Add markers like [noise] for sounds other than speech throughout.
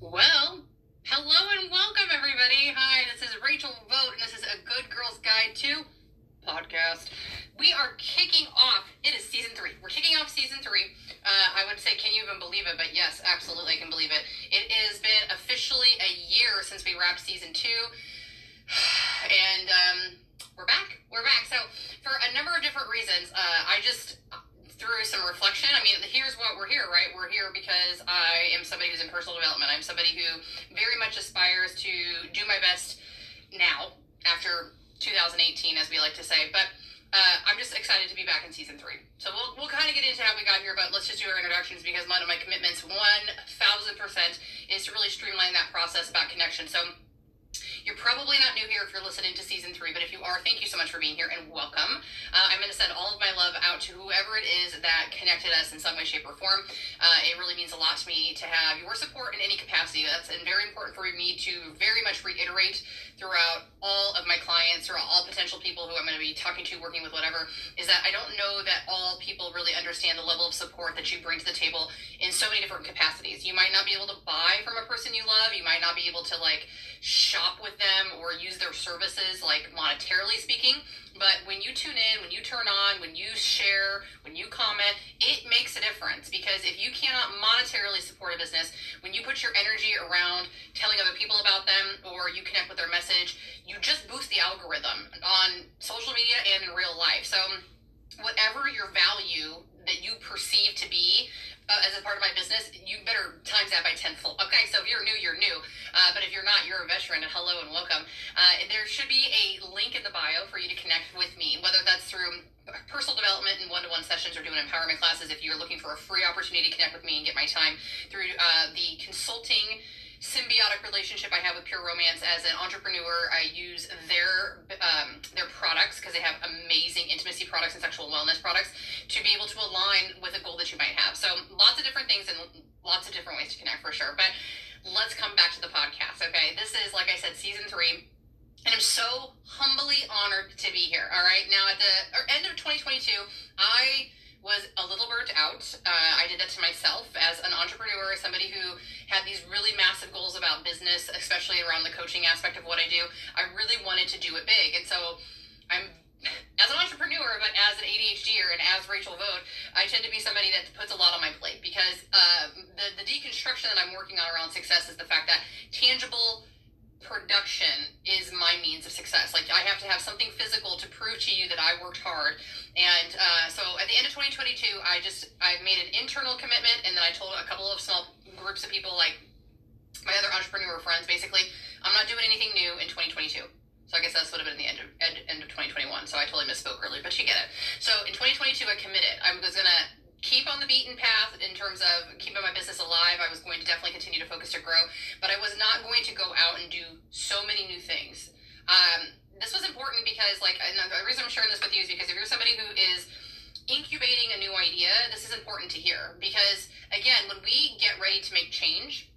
Well, hello and welcome, everybody. Hi, this is Rachel Vote, and this is A Good Girl's Guide to Podcast. We are kicking off, it is season three. We're kicking off season three. Uh, I would say, can you even believe it? But yes, absolutely, I can believe it. It has been officially a year since we wrapped season two. [sighs] And um, we're back. We're back. So, for a number of different reasons, uh, I just through some reflection. I mean, here's what we're here, right? We're here because I am somebody who's in personal development. I'm somebody who very much aspires to do my best now after 2018, as we like to say. But uh, I'm just excited to be back in season three. So we'll, we'll kind of get into how we got here, but let's just do our introductions because one of my commitments, 1000%, is to really streamline that process about connection. So you're probably not new here if you're listening to season three, but if you are, thank you so much for being here and welcome. Uh, I'm going to send all of my love out to whoever it is that connected us in some way, shape, or form. Uh, it really means a lot to me to have your support in any capacity. That's very important for me to very much reiterate throughout all of my clients or all potential people who I'm going to be talking to, working with, whatever, is that I don't know that all people really understand the level of support that you bring to the table in so many different capacities. You might not be able to buy from a person you love. You might not be able to like shop with them or use their services, like monetarily speaking. But when you tune in, when you turn on, when you share, when you comment, it makes a difference because if you cannot monetarily support a business, when you put your energy around telling other people about them or you connect with their message, you just boost the algorithm on social media and in real life. So, whatever your value that you perceive to be uh, as a part of my business, you better times that by tenfold. Okay, so if you're new, you're new. Uh, but if you're not, you're a veteran. Hello and welcome. Uh, there should be a link in the bio for you to connect with me, whether that's through personal development and one-to-one sessions or doing empowerment classes. If you're looking for a free opportunity to connect with me and get my time through uh, the consulting symbiotic relationship I have with Pure Romance as an entrepreneur. I use their um, their products because they have amazing intimacy products and sexual wellness products to be able to align with a goal that you might have. So lots of different things and lots of different ways to connect for sure. But let's come back to the podcast. Okay, this is like I said, season three. And I'm so humbly honored to be here. All right. Now, at the end of 2022, I was a little burnt out. Uh, I did that to myself as an entrepreneur, somebody who had these really massive goals about business, especially around the coaching aspect of what I do. I really wanted to do it big. And so I'm [laughs] as an entrepreneur, but as an ADHDer and as Rachel Vote, I tend to be somebody that puts a lot on my plate because uh, the, the deconstruction that I'm working on around success is the fact that tangible production is my means of success. Like I have to have something physical to prove to you that I worked hard. And uh, so at the end of 2022, I just I made an internal commitment, and then I told a couple of small groups of people, like my other entrepreneur friends, basically, I'm not doing anything new in 2022. So I guess that's would have been the end of end, end of 2021. So I totally misspoke earlier, but you get it. So in 2022, I committed. I was gonna keep on the beaten path in terms of keeping my business alive. I was going to definitely continue to focus to grow, but I was not going to go out and do so many new things. Um, this was important because, like, the reason I'm sharing this with you is because if you're somebody who is incubating a new idea, this is important to hear. Because, again, when we get ready to make change,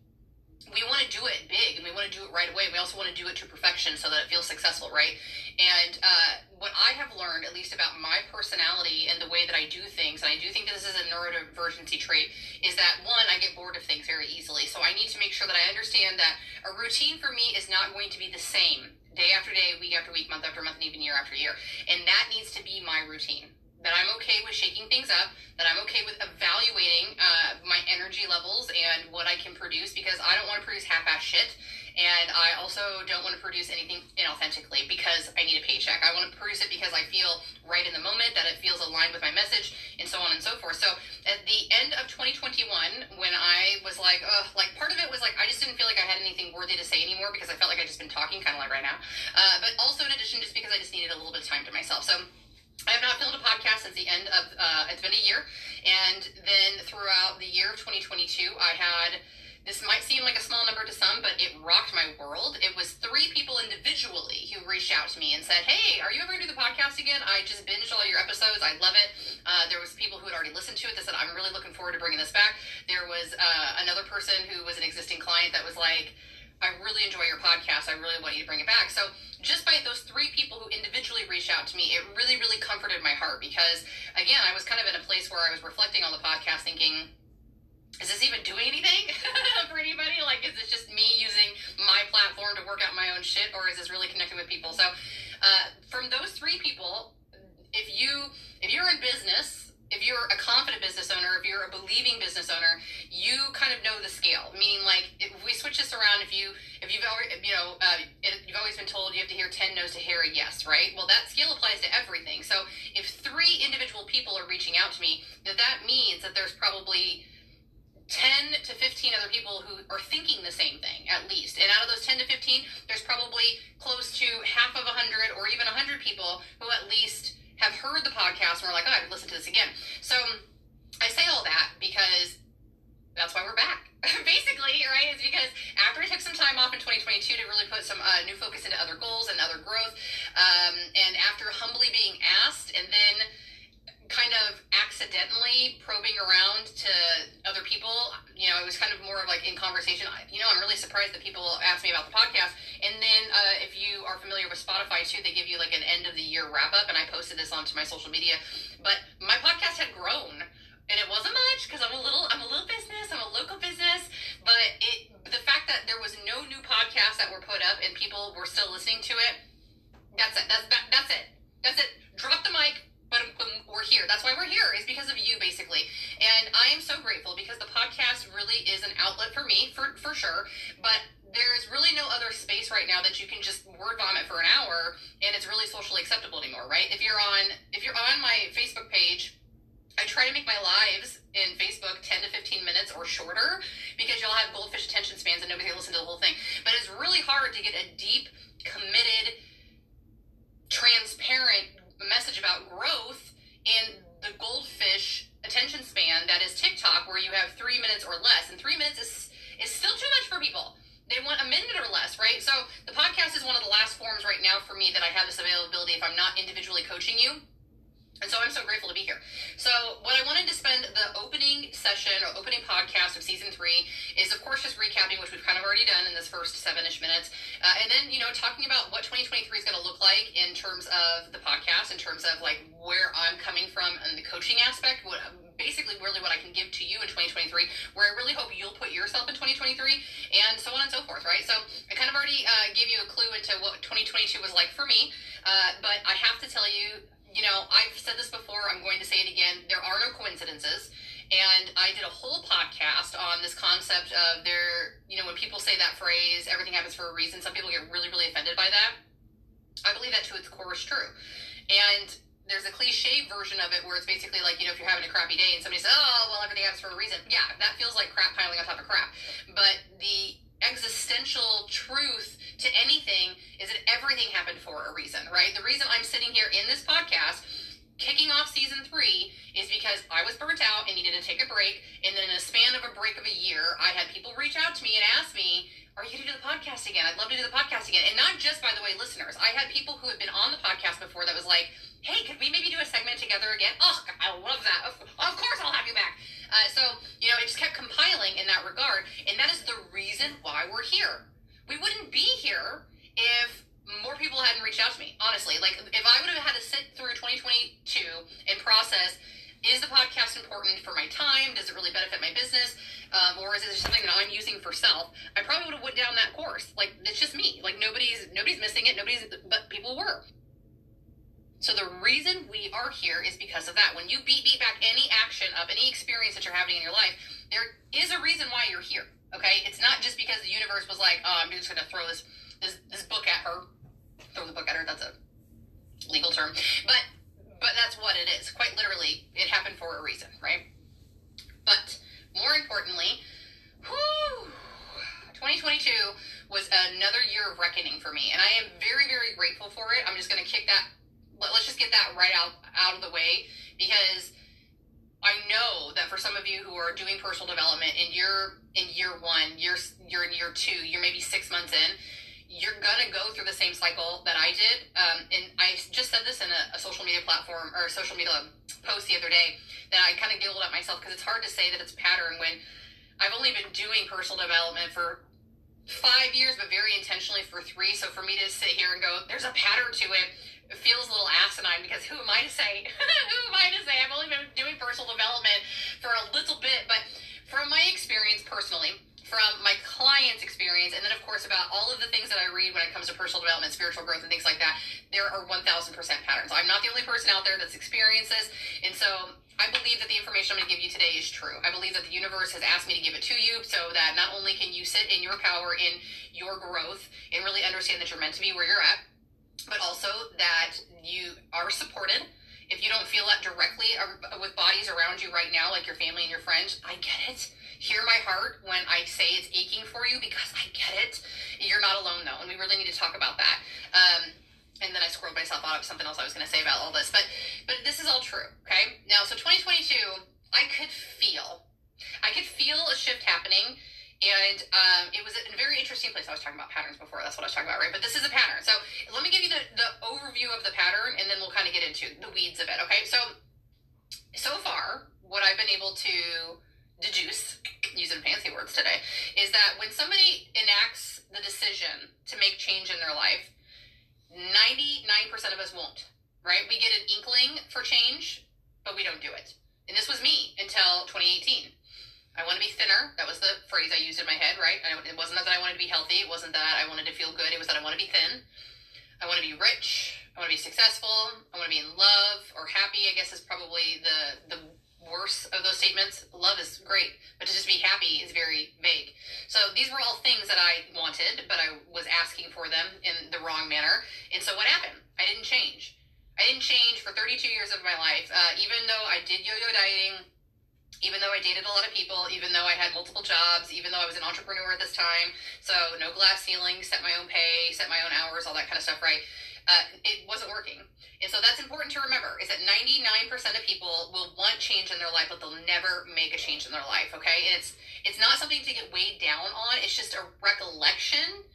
we want to do it big and we want to do it right away. We also want to do it to perfection so that it feels successful, right? And uh, what I have learned, at least about my personality and the way that I do things, and I do think this is a neurodivergency trait, is that one, I get bored of things very easily. So I need to make sure that I understand that a routine for me is not going to be the same day after day, week after week, month after month, and even year after year. And that needs to be my routine that I'm okay with shaking things up, that I'm okay with evaluating uh, my energy levels and what I can produce because I don't want to produce half ass shit. And I also don't want to produce anything inauthentically because I need a paycheck. I want to produce it because I feel right in the moment, that it feels aligned with my message, and so on and so forth. So at the end of 2021, when I was like, ugh, like part of it was like I just didn't feel like I had anything worthy to say anymore because I felt like I just been talking kind of like right now. Uh, but also in addition, just because I just needed a little bit of time to myself. So I have not filmed a podcast since the end of, uh, it's been a year. And then throughout the year of 2022, I had, this might seem like a small number to some, but it rocked my world. It was three people individually who reached out to me and said, Hey, are you ever going to do the podcast again? I just binged all your episodes. I love it. Uh, there was people who had already listened to it that said, I'm really looking forward to bringing this back. There was uh, another person who was an existing client that was like, I really enjoy your podcast. I really want you to bring it back. So, just by those three people who individually reached out to me, it really, really comforted my heart because, again, I was kind of in a place where I was reflecting on the podcast thinking, is this even doing anything [laughs] for anybody? Like, is this just me using my platform to work out my own shit, or is this really connecting with people? So, uh, from those three people, if you if you're in business if you're a confident business owner, if you're a believing business owner, you kind of know the scale. Meaning, like, if we switch this around, if you if you've already you know uh, you've always been told you have to hear ten no's to hear a yes, right? Well, that scale applies to everything. So if three individual people are reaching out to me, that that means that there's probably 10 to 15 other people who are thinking the same thing at least and out of those 10 to 15 there's probably close to half of a 100 or even 100 people who at least have heard the podcast and are like, oh, I'd listen to this again. So I say all that because that's why we're back. [laughs] Basically, right? Is because after I took some time off in 2022 to really put some uh, new focus into other goals and other growth, um, and after humbly being asked and then kind of accidentally probing around to other people. You know, it was kind of more of like in conversation. You know, I'm really surprised that people ask me about the podcast. And then uh, if you are familiar with Spotify too, they give you like an end of the year wrap up. And I posted this onto my social media. But my podcast had grown. And it wasn't much because I'm a little, I'm a little business, I'm a local business, but it, the fact that there was no new podcasts that were put up and people were still listening to it, that's it. That's that, that's it. That's it. Drop the mic, but, we're here. That's why we're here is because of you, basically. And I am so grateful because the podcast really is an outlet for me, for for sure. But there's really no other space right now that you can just word vomit for an hour and it's really socially acceptable anymore, right? If you're on if you're on my Facebook page. I try to make my lives in Facebook 10 to 15 minutes or shorter because y'all have goldfish attention spans and nobody can listen to the whole thing. But it's really hard to get a deep, committed, transparent message about growth in the goldfish attention span that is TikTok, where you have three minutes or less, and three minutes is is still too much for people. They want a minute or less, right? So the podcast is one of the last forms right now for me that I have this availability if I'm not individually coaching you. And so I'm so grateful to be here. So, what I wanted to spend the opening session or opening podcast of season three is, of course, just recapping, which we've kind of already done in this first seven ish minutes. Uh, and then, you know, talking about what 2023 is going to look like in terms of the podcast, in terms of like where I'm coming from in the coaching aspect, what basically really what I can give to you in 2023, where I really hope you'll put yourself in 2023, and so on and so forth, right? So, I kind of already uh, gave you a clue into what 2022 was like for me, uh, but I have to tell you, you know, I've said this before, I'm going to say it again. There are no coincidences. And I did a whole podcast on this concept of there, you know, when people say that phrase, everything happens for a reason, some people get really, really offended by that. I believe that to its core is true. And there's a cliche version of it where it's basically like, you know, if you're having a crappy day and somebody says, oh, well, everything happens for a reason. Yeah, that feels like crap piling on top of crap. But the existential truth to anything is that everything happened for a reason, right? The reason I'm sitting here in this podcast kicking off season three is because I was burnt out and needed to take a break. And then in a span of a break of a year, I had people reach out to me and ask me, are you going to do the podcast again? I'd love to do the podcast again. And not just, by the way, listeners. I had people who had been on the podcast before that was like, hey, could we maybe do a segment together again? Oh, I love that. Of, of course I'll have you back. Uh, so, you know, it just kept compiling in that regard. And that is the reason why we're here. We wouldn't be here if more people hadn't reached out to me, honestly. Like, if I would have had to sit through 2022 and process is the podcast important for my time? Does it really benefit my business? Um, or is it something that I'm using for self? I probably would have went down that course. Like it's just me. Like nobody's nobody's missing it. Nobody's but people were. So the reason we are here is because of that. When you beat beat back any action of any experience that you're having in your life, there is a reason why you're here. Okay, it's not just because the universe was like, oh, I'm just going to throw this, this this book at her. Throw the book at her. That's a legal term, but but that's what it is. Quite literally, it happened for a reason, right? But more importantly, whew, 2022 was another year of reckoning for me, and I am very, very grateful for it. I'm just going to kick that. Let's just get that right out out of the way because I know that for some of you who are doing personal development and you're in year one, you're you're in year two, you're maybe six months in you're gonna go through the same cycle that I did. Um, and I just said this in a, a, social media platform or a social media post the other day that I kind of giggled at myself because it's hard to say that it's a pattern when I've only been doing personal development for five years, but very intentionally for three. So for me to sit here and go, there's a pattern to it, it feels a little asinine because who am I to say? [laughs] who am I to say? I've only been doing personal development for a little bit, but from my experience personally, from my client's experience, and then of course about all of the things that I read when it comes to personal development, spiritual growth, and things like that, there are 1000% patterns. I'm not the only person out there that's experienced this, and so I believe that the information I'm going to give you today is true. I believe that the universe has asked me to give it to you so that not only can you sit in your power, in your growth, and really understand that you're meant to be where you're at, but also that you are supported. If you don't feel that directly uh, with bodies around you right now, like your family and your friends, I get it hear my heart when I say it's aching for you because I get it. You're not alone though, and we really need to talk about that. Um, and then I squirreled myself out of something else I was going to say about all this, but but this is all true. Okay, now so 2022, I could feel, I could feel a shift happening. And um, it was a very interesting place. I was talking about patterns before. That's what I was talking about, right? But this is a pattern. So let me give you the, the overview of the pattern, and then we'll kind of get into the weeds of it. Okay. So so far, what I've been able to deduce, using fancy words today, is that when somebody enacts the decision to make change in their life, 99% of us won't, right? We get an inkling for change, but we don't do it. And this was me until 2018. I want to be thinner. That was the phrase I used in my head, right? It wasn't that I wanted to be healthy. It wasn't that I wanted to feel good. It was that I want to be thin. I want to be rich. I want to be successful. I want to be in love or happy. I guess is probably the the worse of those statements. Love is great, but to just be happy is very vague. So these were all things that I wanted, but I was asking for them in the wrong manner. And so what happened? I didn't change. I didn't change for 32 years of my life. Uh, even though I did yo-yo dieting, even though I dated a lot of people, even though I had multiple jobs, even though I was an entrepreneur at this time, so no glass ceiling, set my own pay, set my own hours, all that kind of stuff, right? Uh, it wasn't working. And so that's important to remember is that 99% of people will want change in their life, but they'll never make a change in their life. Okay. And it's, it's not something to get weighed down on. It's just a recollection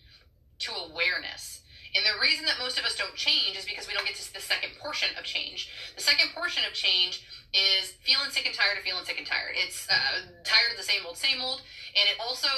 to awareness. And the reason that most of us don't change is because we don't get to the second portion of change. The second portion of change is feeling sick and tired of feeling sick and tired. It's uh, tired of the same old, same old. And it also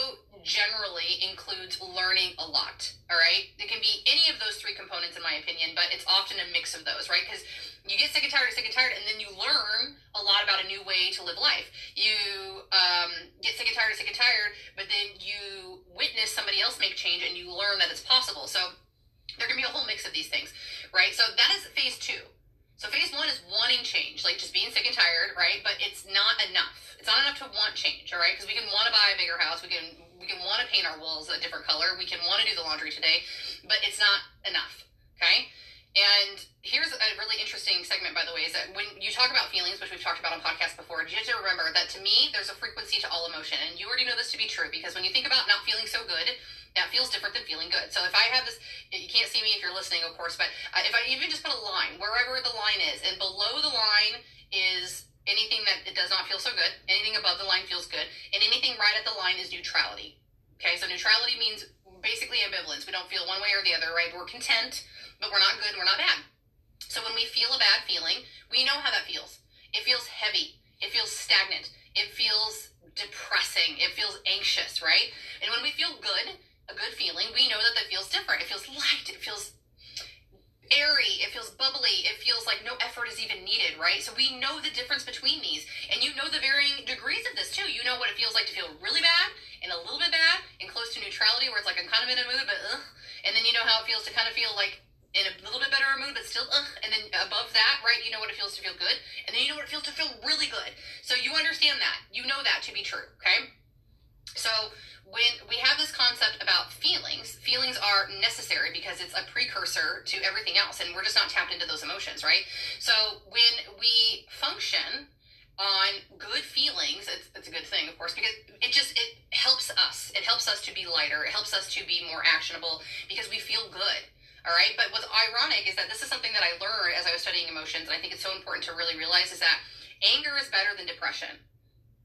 generally includes learning a lot. All right. It can be any of those three components, in my opinion, but it's often a mix of those, right? Because you get sick and tired, sick and tired, and then you learn a lot about a new way to live life. You um, get sick and tired, sick and tired, but then you witness somebody else make change and you learn that it's possible. So there can be a whole mix of these things, right? So that is phase two. So phase one is wanting change, like just being sick and tired, right? But it's not enough. It's not enough to want change, all right? Because we can want to buy a bigger house, we can we can want to paint our walls a different color, we can want to do the laundry today, but it's not enough, okay? And here's a really interesting segment, by the way, is that when you talk about feelings, which we've talked about on podcasts before, you have to remember that to me, there's a frequency to all emotion. And you already know this to be true because when you think about not feeling so good, that feels different than feeling good. So if I have this, you can't see me if you're listening, of course, but if I even just put a line, wherever the line is, and below the line is anything that it does not feel so good, anything above the line feels good, and anything right at the line is neutrality. Okay, so neutrality means basically ambivalence. We don't feel one way or the other, right? We're content but we're not good, we're not bad. So when we feel a bad feeling, we know how that feels. It feels heavy, it feels stagnant, it feels depressing, it feels anxious, right? And when we feel good, a good feeling, we know that that feels different. It feels light, it feels airy, it feels bubbly, it feels like no effort is even needed, right? So we know the difference between these. And you know the varying degrees of this too. You know what it feels like to feel really bad and a little bit bad and close to neutrality where it's like I'm kind of in a mood, but ugh. And then you know how it feels to kind of feel like in a little bit better mood, but still, ugh. And then above that, right, you know what it feels to feel good. And then you know what it feels to feel really good. So you understand that. You know that to be true, okay? So when we have this concept about feelings, feelings are necessary because it's a precursor to everything else. And we're just not tapped into those emotions, right? So when we function, on good feelings it's, it's a good thing of course because it just it helps us it helps us to be lighter it helps us to be more actionable because we feel good all right. But what's ironic is that this is something that I learned as I was studying emotions. And I think it's so important to really realize is that anger is better than depression,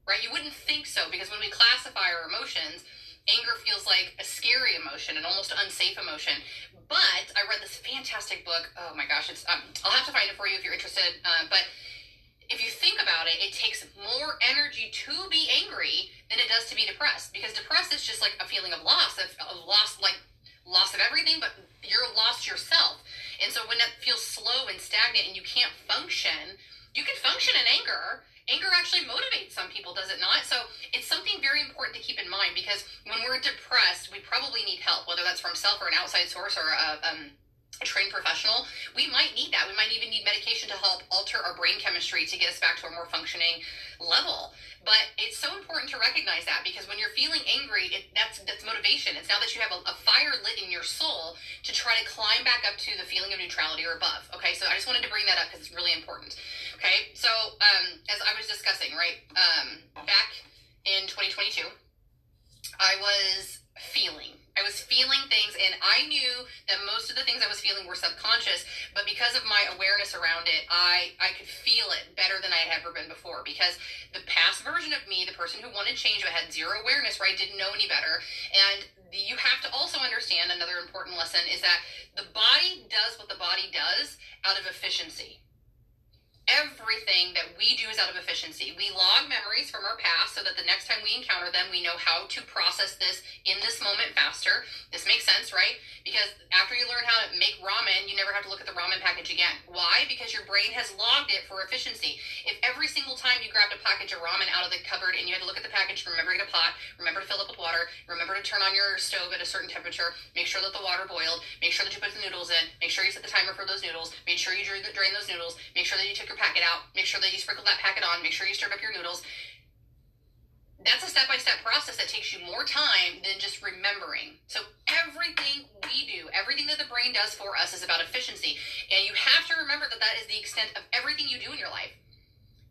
right? You wouldn't think so because when we classify our emotions, anger feels like a scary emotion an almost unsafe emotion. But I read this fantastic book. Oh my gosh, it's um, I'll have to find it for you if you're interested. Uh, but if you think about it, it takes more energy to be angry than it does to be depressed because depressed is just like a feeling of loss, of, of loss, like loss of everything, but you're lost yourself. And so when it feels slow and stagnant and you can't function, you can function in anger anger actually motivates some people, does it not? So it's something very important to keep in mind because when we're depressed, we probably need help, whether that's from self or an outside source or a, um, trained professional, we might need that. We might even need medication to help alter our brain chemistry to get us back to a more functioning level. But it's so important to recognize that because when you're feeling angry, it, that's that's motivation. It's now that you have a, a, fire lit in your soul to try to climb back up to the feeling of neutrality or above. Okay, so I just wanted to bring that up because it's really important. Okay, so um, as I was discussing, right, um, back in 2022, I was feeling I was feeling things, and I knew that most of the things I was feeling were subconscious. But because of my awareness around it, I I could feel it better than I had ever been before. Because the past version of me, the person who wanted change but had zero awareness, right, didn't know any better, and you have to also understand another important lesson is that the body does what the body does out of efficiency everything that we do is out of efficiency. We log memories from our past so that the next time we encounter them, we know how to process this in this moment faster. This makes sense, right? Because after you learn how to make ramen, you never have to look at the ramen package again. Why? Because your brain has logged it for efficiency. If every single time you grabbed a package of ramen out of the cupboard and you had to look at the package, remember to get a pot, remember to fill up with water, remember to turn on your stove at a certain temperature, make sure that the water boiled, make sure that you put the noodles in, make sure you set the timer for those noodles, make sure you drain those noodles, make sure that you took your packet out. Make sure that you sprinkle that packet on. Make sure you stir up your noodles. That's a step by step process that takes you more time than just remembering. So, everything we do, everything that the brain does for us is about efficiency. And you have to remember that that is the extent of everything you do in your life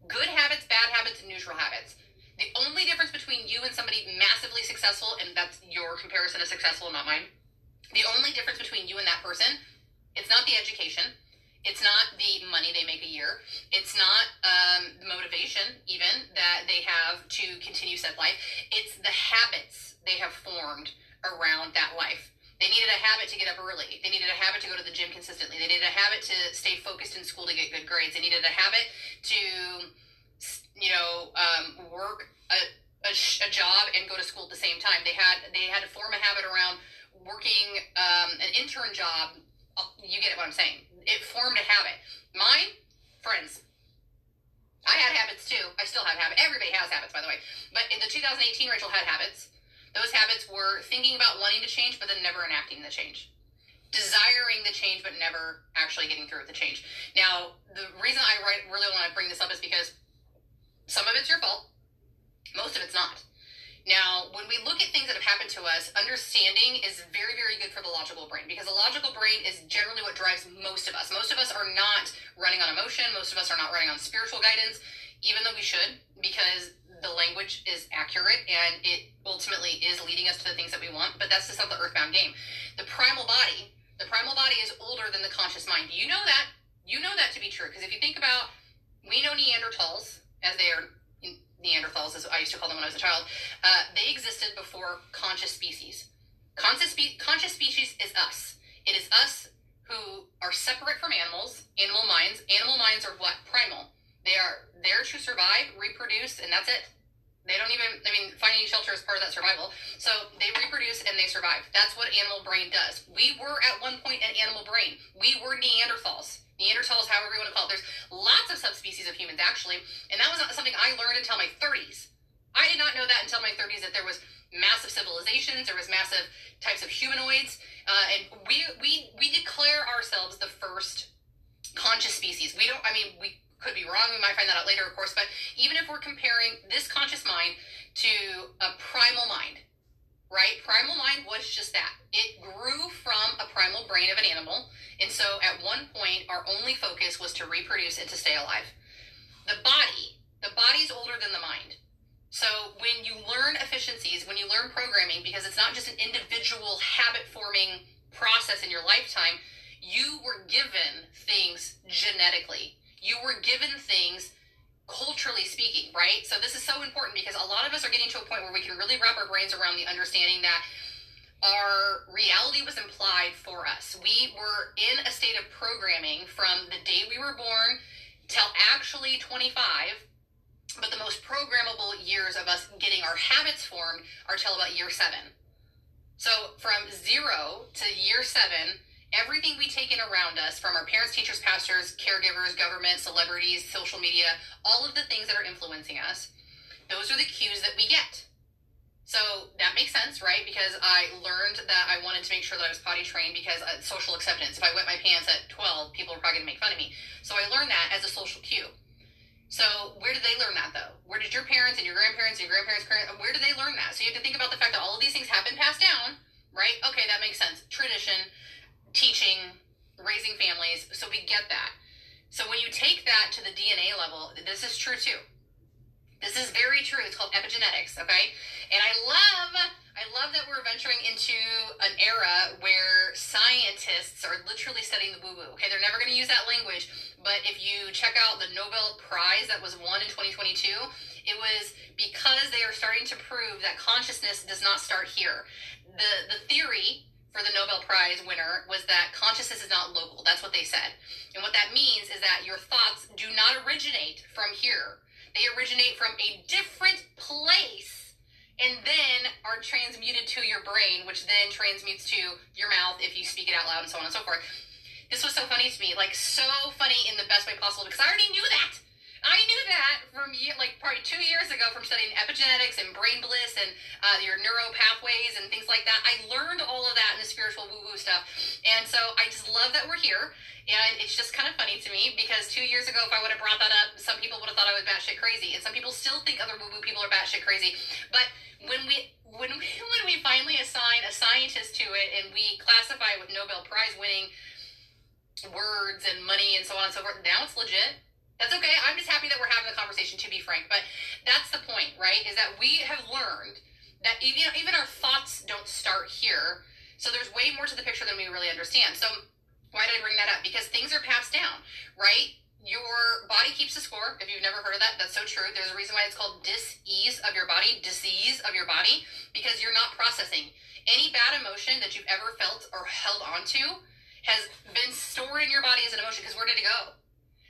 good habits, bad habits, and neutral habits. The only difference between you and somebody massively successful, and that's your comparison of successful, not mine. The only difference between you and that person, it's not the education, it's not the money they make a year. It's not um, the motivation, even, that they have to continue said life. It's the habits they have formed around that life. They needed a habit to get up early. They needed a habit to go to the gym consistently. They needed a habit to stay focused in school to get good grades. They needed a habit to, you know, um, work a, a, a, job and go to school at the same time. They had they had to form a habit around working um, an intern job. You get it. what I'm saying it formed a habit. Mine, friends. I had habits too. I still have habits. Everybody has habits, by the way. But in the 2018, Rachel had habits. Those habits were thinking about wanting to change, but then never enacting the change. Desiring the change, but never actually getting through with the change. Now, the reason I really want to bring this up is because some of it's your fault, most of it's not. Now, when we look at things that have happened to us, understanding is very, very good for the logical brain because the logical brain is generally what drives most of us. Most of us are not running on emotion, most of us are not running on spiritual guidance, even though we should, because the language is accurate and it ultimately is leading us to the things that we want. But that's just not the earthbound game. The primal body, the primal body is older than the conscious mind. You know that? You know that to be true because if you think about, we know Neanderthals as they are Neanderthals, as I used to call them when I was a child, uh, they existed before conscious species. Conscious, spe- conscious species is us. It is us who are separate from animals, animal minds. Animal minds are what? Primal. They are there to survive, reproduce, and that's it. They don't even, I mean, finding shelter is part of that survival. So they reproduce and they survive. That's what animal brain does. We were at one point an animal brain. We were Neanderthals. Neanderthals, however you want to call it. There's lots of subspecies of humans, actually, and that was something I learned until my 30s. I did not know that until my 30s that there was massive civilizations, there was massive types of humanoids, uh, and we we we declare ourselves the first conscious species. We don't. I mean, we could be wrong. We might find that out later, of course. But even if we're comparing this conscious mind to a primal mind, right? Primal mind was just that. It grew from a primal brain of an animal. And so at one point, our only focus was to reproduce and to stay alive. The body, the body's older than the mind. So when you learn efficiencies, when you learn programming, because it's not just an individual habit forming process in your lifetime, you were given things genetically. You were given things culturally speaking, right? So this is so important because a lot of us are getting to a point where we can really wrap our brains around the understanding that our reality was implied for us. We were in a state of programming from the day we were born till actually 25. But the most programmable years of us getting our habits formed are till about year seven. So from zero to year seven everything we take in around us from our parents, teachers, pastors, caregivers, government, celebrities, social media, all of the things that are influencing us, those are the cues that we get. So that makes sense, right? Because I learned that I wanted to make sure that I was potty trained because uh, social acceptance. If I wet my pants at 12, people are probably going to make fun of me. So I learned that as a social cue. So where did they learn that though? Where did your parents and your grandparents and your grandparents, parents, where did they learn that? So you have to think about the fact that all of these things have been passed down, right? Okay, that makes sense. Tradition, teaching, raising families. So we get that. So when you take that to the DNA level, this is true too. This is very true. It's called epigenetics, okay? And I love I love that we're venturing into an era where scientists are literally studying the woo-woo. Okay, they're never going to use that language, but if you check out the Nobel Prize that was won in 2022, it was because they are starting to prove that consciousness does not start here. The the theory for the Nobel Prize winner was that consciousness is not local. That's what they said. And what that means is that your thoughts do not originate from here they originate from a different place and then are transmuted to your brain, which then transmutes to your mouth if you speak it out loud and so on and so forth. This was so funny to me, like so funny in the best way possible because I already knew that. I knew that from like probably two years ago from studying epigenetics and brain bliss and uh, your neuro pathways and things like that. I learned all of that in the spiritual woo woo stuff, and so I just love that we're here. And it's just kind of funny to me because two years ago, if I would have brought that up, some people would have thought I was batshit crazy, and some people still think other woo woo people are batshit crazy. But when we when we [laughs] when we finally assign a scientist to it and we classify it with Nobel Prize winning words and money and so on and so forth, now it's legit that's okay. I'm just happy that we're having the conversation, to be frank. But that's the point, right? Is that we have learned that even, even our thoughts don't start here. So there's way more to the picture than we really understand. So why did I bring that up? Because things are passed down, right? Your body keeps a score. If you've never heard of that, that's so true. There's a reason why it's called dis-ease of your body, disease of your body, because you're not processing. Any bad emotion that you've ever felt or held onto has been stored in your body as an emotion, because where did it go?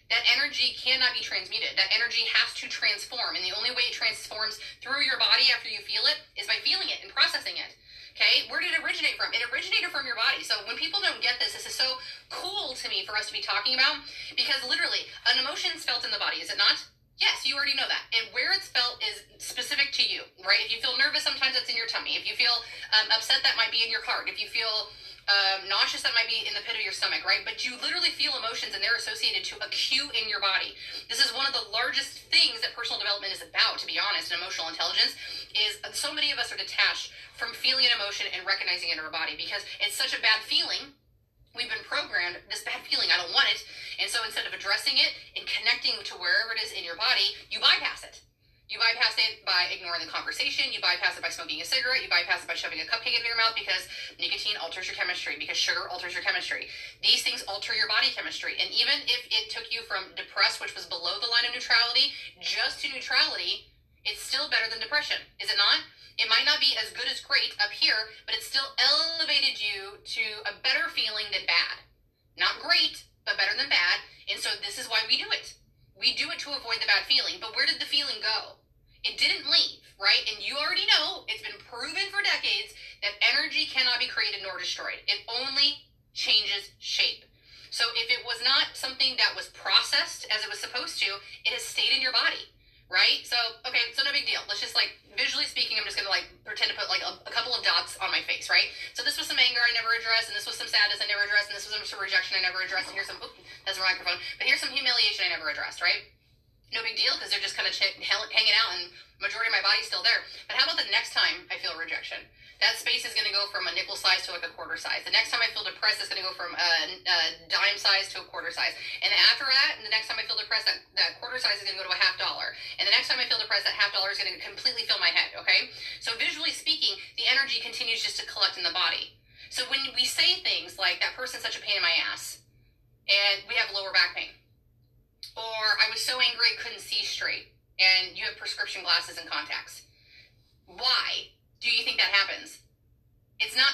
That energy cannot be transmuted. That energy has to transform. And the only way it transforms through your body after you feel it is by feeling it and processing it. Okay, where did it originate from? It originated from your body. So when people don't get this, this is so cool to me for us to be talking about because literally, an emotion is felt in the body, is it not? Yes, you already know that. And where it's felt is specific to you, right? If you feel nervous, sometimes it's in your tummy. If you feel um, upset, that might be in your heart. If you feel um, nauseous that might be in the pit of your stomach, right? But you literally feel emotions and they're associated to a cue in your body. This is one of the largest things that personal development is about, to be honest, and emotional intelligence is so many of us are detached from feeling an emotion and recognizing it in our body because it's such a bad feeling. We've been programmed this bad feeling, I don't want it. And so instead of addressing it and connecting to wherever it is in your body, you bypass it. You bypass it by ignoring the conversation. You bypass it by smoking a cigarette. You bypass it by shoving a cupcake into your mouth because nicotine alters your chemistry, because sugar alters your chemistry. These things alter your body chemistry. And even if it took you from depressed, which was below the line of neutrality, just to neutrality, it's still better than depression, is it not? It might not be as good as great up here, but it still elevated you to a better feeling than bad. Not great, but better than bad. And so this is why we do it. We do it to avoid the bad feeling, but where did the feeling go? It didn't leave, right? And you already know it's been proven for decades that energy cannot be created nor destroyed. It only changes shape. So if it was not something that was processed as it was supposed to, it has stayed in your body right? So, okay, so no big deal. Let's just like visually speaking, I'm just gonna like pretend to put like a, a, couple of dots on my face, right? So this was some anger I never addressed, and this was some sadness I never addressed, and this was some rejection I never addressed, and here's some, oops, that's a microphone, but here's some humiliation I never addressed, right? No big deal because they're just kind of ch- hanging out, and majority of my body's still there. But how about the next time I feel rejection? That space is going to go from a nickel size to like a quarter size. The next time I feel depressed, it's going to go from a, a, dime size to a quarter size. And after that, the next time I feel depressed, that, that quarter size is going to go to a half dollar. And the next time I feel depressed, that half dollar is going to completely fill my head, okay? So visually speaking, the energy continues just to collect in the body. So when we say things like, that person's such a pain in my ass, and we have lower back pain, or I was so angry I couldn't see straight, and you have prescription glasses and contacts. Why? Do you think that happens? It's not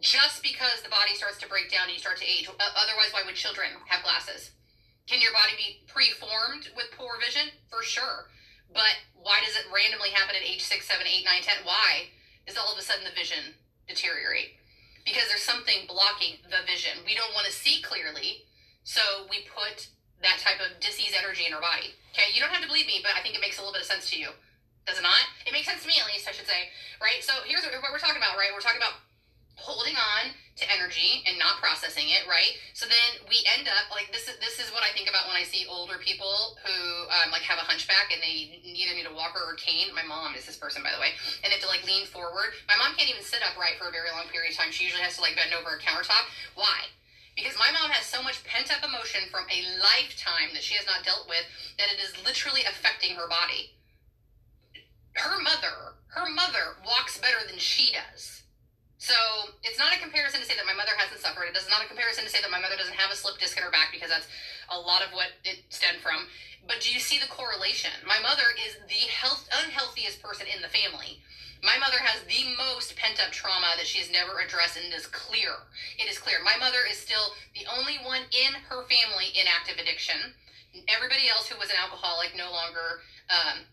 just because the body starts to break down and you start to age. Otherwise, why would children have glasses? Can your body be preformed with poor vision? For sure. But why does it randomly happen at age 6, 7, 8, 9, 10? Why does all of a sudden the vision deteriorate? because there's something blocking the vision. We don't want to see clearly, so we put that type of disease energy in our body. Okay, you don't have to believe me, but I think it makes a little bit of sense to you. Does it not? It makes sense to me, at least, I should say. Right? So here's what we're talking about, right? We're talking about holding on to energy and not processing it, right? So then we end up like this is this is what I think about when I see older people who um, like have a hunchback and they either need a walker or cane. My mom is this person, by the way, and if they have to like lean forward. My mom can't even sit upright for a very long period of time. She usually has to like bend over a countertop. Why? Because my mom has so much pent up emotion from a lifetime that she has not dealt with that it is literally affecting her body. Her mother, her mother walks better than she does so it's not a comparison to say that my mother hasn't suffered. It is not a comparison to say that my mother doesn't have a slip disc in her back because that's a lot of what it stemmed from. But do you see the correlation? My mother is the health unhealthiest person in the family. My mother has the most pent up trauma that she has never addressed, and is clear. It is clear. My mother is still the only one in her family in active addiction. Everybody else who was an alcoholic no longer um,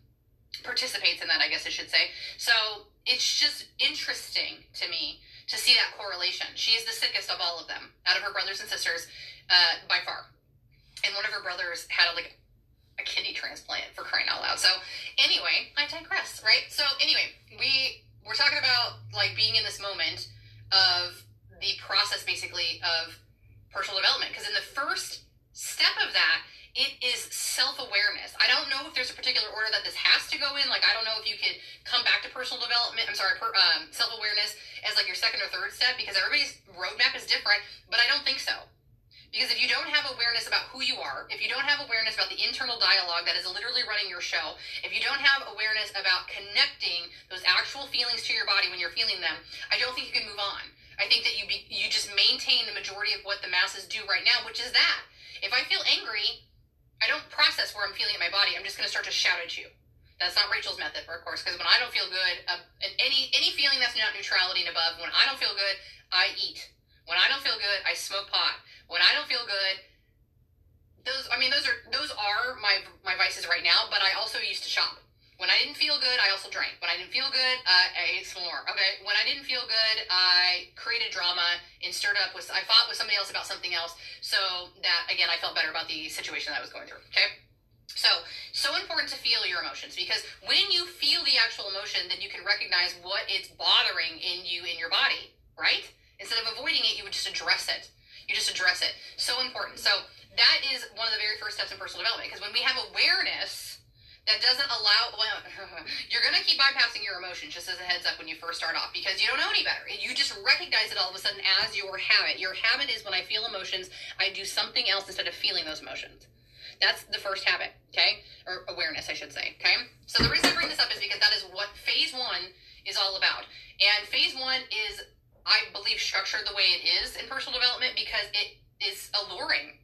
participates in that, I guess I should say. So it's just interesting to me to see that correlation. She is the sickest of all of them, out of her brothers and sisters, uh, by far. And one of her brothers had a, like a kidney transplant for crying out loud. So anyway, I digress, right? So anyway, we we're talking about like being in this moment of the process basically of personal development because in the first step of that it is self-awareness i don't know if there's a particular order that this has to go in like i don't know if you could come back to personal development i'm sorry per, um, self-awareness as like your second or third step because everybody's roadmap is different but i don't think so because if you don't have awareness about who you are, if you don't have awareness about the internal dialogue that is literally running your show, if you don't have awareness about connecting those actual feelings to your body when you're feeling them, I don't think you can move on. I think that you be, you just maintain the majority of what the masses do right now, which is that. If I feel angry, I don't process where I'm feeling in my body. I'm just going to start to shout at you. That's not Rachel's method, of course, because when I don't feel good, uh, any any feeling that's not neutrality and above, when I don't feel good, I eat. When I don't feel good, I smoke pot. When I don't feel good, those I mean those are those are my my vices right now. But I also used to shop. When I didn't feel good, I also drank. When I didn't feel good, uh, I ate some more. Okay. When I didn't feel good, I created drama and stirred up with. I fought with somebody else about something else, so that again I felt better about the situation that I was going through. Okay. So, so important to feel your emotions because when you feel the actual emotion, then you can recognize what it's bothering in you in your body, right? Instead of avoiding it, you would just address it. You just address it. So important. So that is one of the very first steps in personal development because when we have awareness that doesn't allow well [laughs] you're going to keep bypassing your emotions just as a heads up when you first start off because you don't know any better. You just recognize it all of a sudden as your habit. Your habit is when i feel emotions i do something else instead of feeling those emotions. That's the first habit okay? Or awareness i should say okay? So the reason i bring this up is because that is what phase one is all about. And phase one is i believe structured the way it is in personal development because it is alluring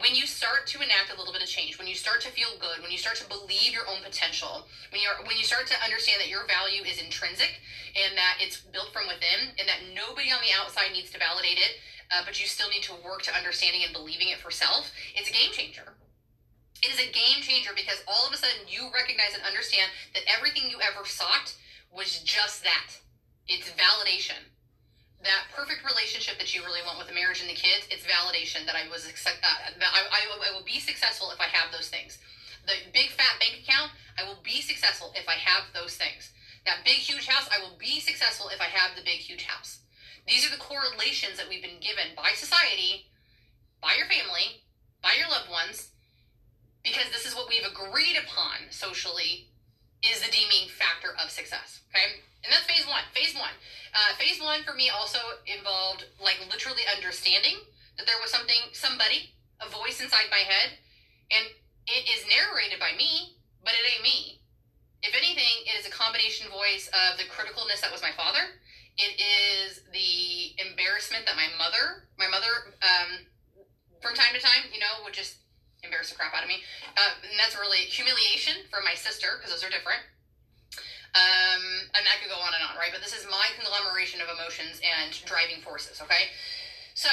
when you start to enact a little bit of change, when you start to feel good, when you start to believe your own potential, when you when you start to understand that your value is intrinsic and that it's built from within, and that nobody on the outside needs to validate it, uh, but you still need to work to understanding and believing it for self, it's a game changer. It is a game changer because all of a sudden you recognize and understand that everything you ever sought was just that. It's validation that perfect relationship that you really want with the marriage and the kids, it's validation that I was uh, that I, I, I will be successful if I have those things. The big fat bank account, I will be successful if I have those things. That big huge house, I will be successful if I have the big huge house. These are the correlations that we've been given by society, by your family, by your loved ones, because this is what we've agreed upon socially is the deeming factor of success. Okay? And that's phase one. Phase one. Uh, phase one for me also involved like literally understanding that there was something, somebody, a voice inside my head, and it is narrated by me, but it ain't me. If anything, it is a combination voice of the criticalness that was my father. It is the embarrassment that my mother, my mother, um, from time to time, you know, would just embarrass the crap out of me. Uh, and that's really humiliation for my sister because those are different. Um, and I could go on and on, right? But this is my conglomeration of emotions and driving forces, okay? So,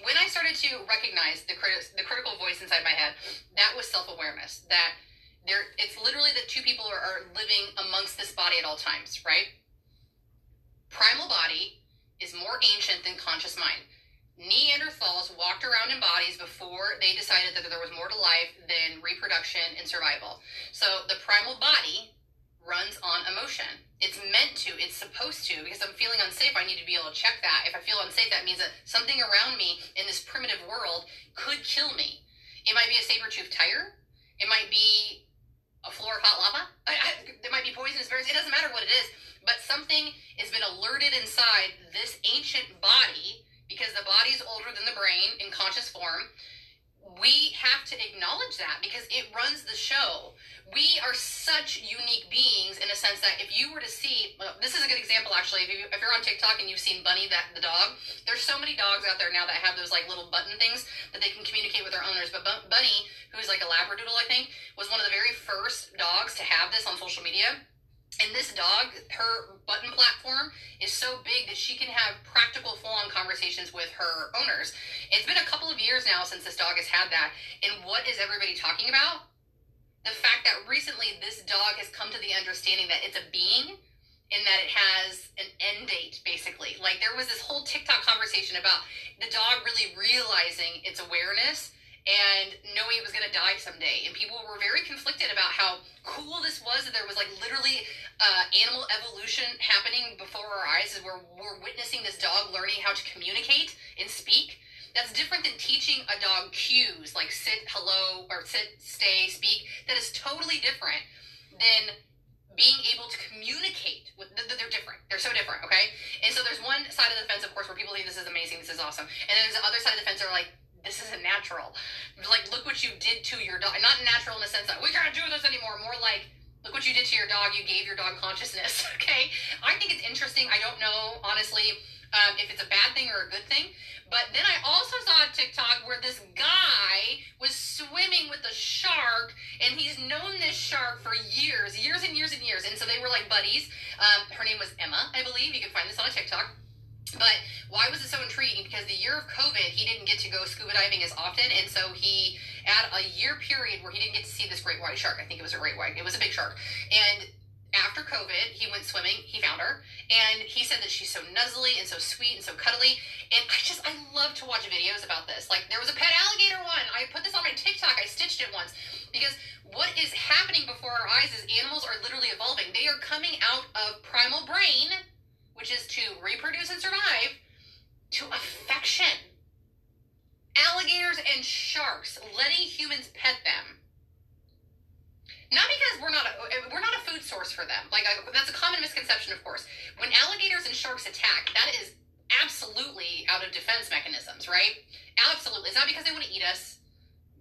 when I started to recognize the, the critical voice inside my head, that was self awareness. That there, it's literally that two people are, are living amongst this body at all times, right? Primal body is more ancient than conscious mind. Neanderthals walked around in bodies before they decided that there was more to life than reproduction and survival. So the primal body runs on emotion. It's meant to, it's supposed to, because I'm feeling unsafe, I need to be able to check that. If I feel unsafe, that means that something around me in this primitive world could kill me. It might be a saber-toothed tiger. It might be a floor of hot lava. It might be poisonous berries. It doesn't matter what it is, but something has been alerted inside this ancient body because the body is older than the brain in conscious form. We have to acknowledge that because it runs the show. We are such unique beings in a sense that if you were to see, well, this is a good example actually. If, you, if you're on TikTok and you've seen Bunny, that the dog, there's so many dogs out there now that have those like little button things that they can communicate with their owners. But Bunny, who's like a Labradoodle, I think, was one of the very first dogs to have this on social media and this dog, her button platform is so big that she can have practical, full on conversations with her owners. It's been a couple of years now since this dog has had that. And what is everybody talking about? The fact that recently this dog has come to the understanding that it's a being and that it has an end date, basically. Like there was this whole TikTok conversation about the dog really realizing its awareness and knowing it was going to die someday. And people were very conflicted about how cool this was that there was like literally uh, animal evolution happening before our eyes as we're, we're witnessing this dog learning how to communicate and speak. That's different than teaching a dog cues like sit, hello, or sit, stay, speak. That is totally different than being able to communicate with they're different they're so different okay and so there's one side of the fence of course where people think this is amazing this is awesome and then there's the other side of the fence that are like this isn't natural. Like, look what you did to your dog. Not natural in the sense that we can't do this anymore. More like, look what you did to your dog. You gave your dog consciousness. [laughs] Okay. I think it's interesting. I don't know, honestly, um, if it's a bad thing or a good thing. But then I also saw a TikTok where this guy was swimming with a shark, and he's known this shark for years, years and years and years. And so they were like buddies. Um, her name was Emma, I believe. You can find this on a TikTok. But why was it so intriguing? Because the year of COVID, he didn't get to go scuba diving as often, and so he had a year period where he didn't get to see this great white shark. I think it was a great white. It was a big shark, and after COVID, he went swimming. He found her, and he said that she's so nuzzly and so sweet and so cuddly. And I just, I love to watch videos about this. Like there was a pet alligator one. I put this on my TikTok. I stitched it once because what is happening before our eyes is animals are literally evolving. They are coming out of primal brain which is to reproduce and survive, to affection. Alligators and sharks, letting humans pet them. Not because we're not a, we're not a food source for them. Like a, that's a common misconception, of course. When alligators and sharks attack, that is absolutely out of defense mechanisms, right? Absolutely. It's not because they want to eat us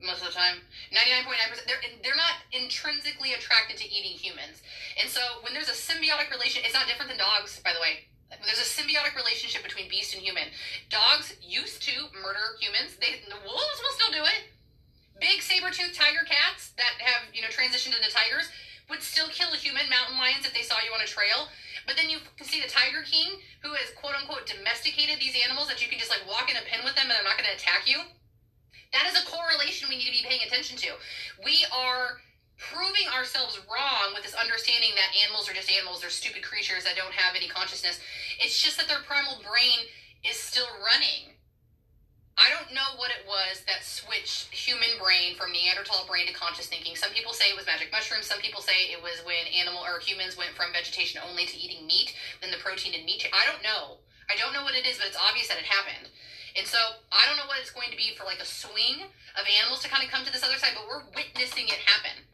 most of the time. 99.9%. They're, they're not intrinsically attracted to eating humans. And so when there's a symbiotic relation, it's not different than dogs, by the way. There's a symbiotic relationship between beast and human. Dogs used to murder humans. They, the wolves will still do it. Big saber-toothed tiger cats that have, you know, transitioned into tigers would still kill a human. Mountain lions if they saw you on a trail. But then you can see the Tiger King, who has quote unquote domesticated these animals that you can just like walk in a pen with them and they're not going to attack you. That is a correlation we need to be paying attention to. We are proving ourselves wrong with this understanding that animals are just animals, they're stupid creatures that don't have any consciousness. It's just that their primal brain is still running. I don't know what it was that switched human brain from Neanderthal brain to conscious thinking. Some people say it was magic mushrooms. Some people say it was when animal or humans went from vegetation only to eating meat, then the protein in meat. I don't know. I don't know what it is, but it's obvious that it happened. And so I don't know what it's going to be for like a swing of animals to kind of come to this other side, but we're witnessing it happen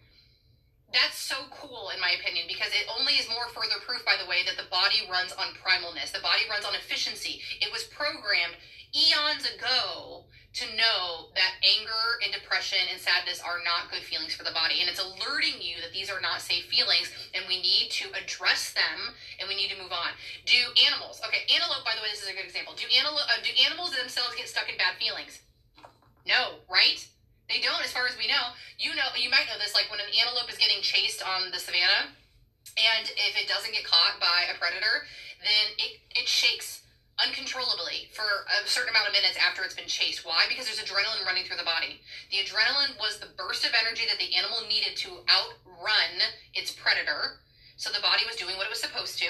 that's so cool in my opinion because it only is more further proof by the way that the body runs on primalness. The body runs on efficiency. It was programmed eons ago to know that anger and depression and sadness are not good feelings for the body. And it's alerting you that these are not safe feelings and we need to address them and we need to move on. Do animals. Okay antelope by the way this is a good example. Do antelope uh, do animals themselves get stuck in bad feelings? No right they don't, as far as we know. You know, you might know this. Like when an antelope is getting chased on the savannah, and if it doesn't get caught by a predator, then it it shakes uncontrollably for a certain amount of minutes after it's been chased. Why? Because there's adrenaline running through the body. The adrenaline was the burst of energy that the animal needed to outrun its predator So the body was doing what it was supposed to.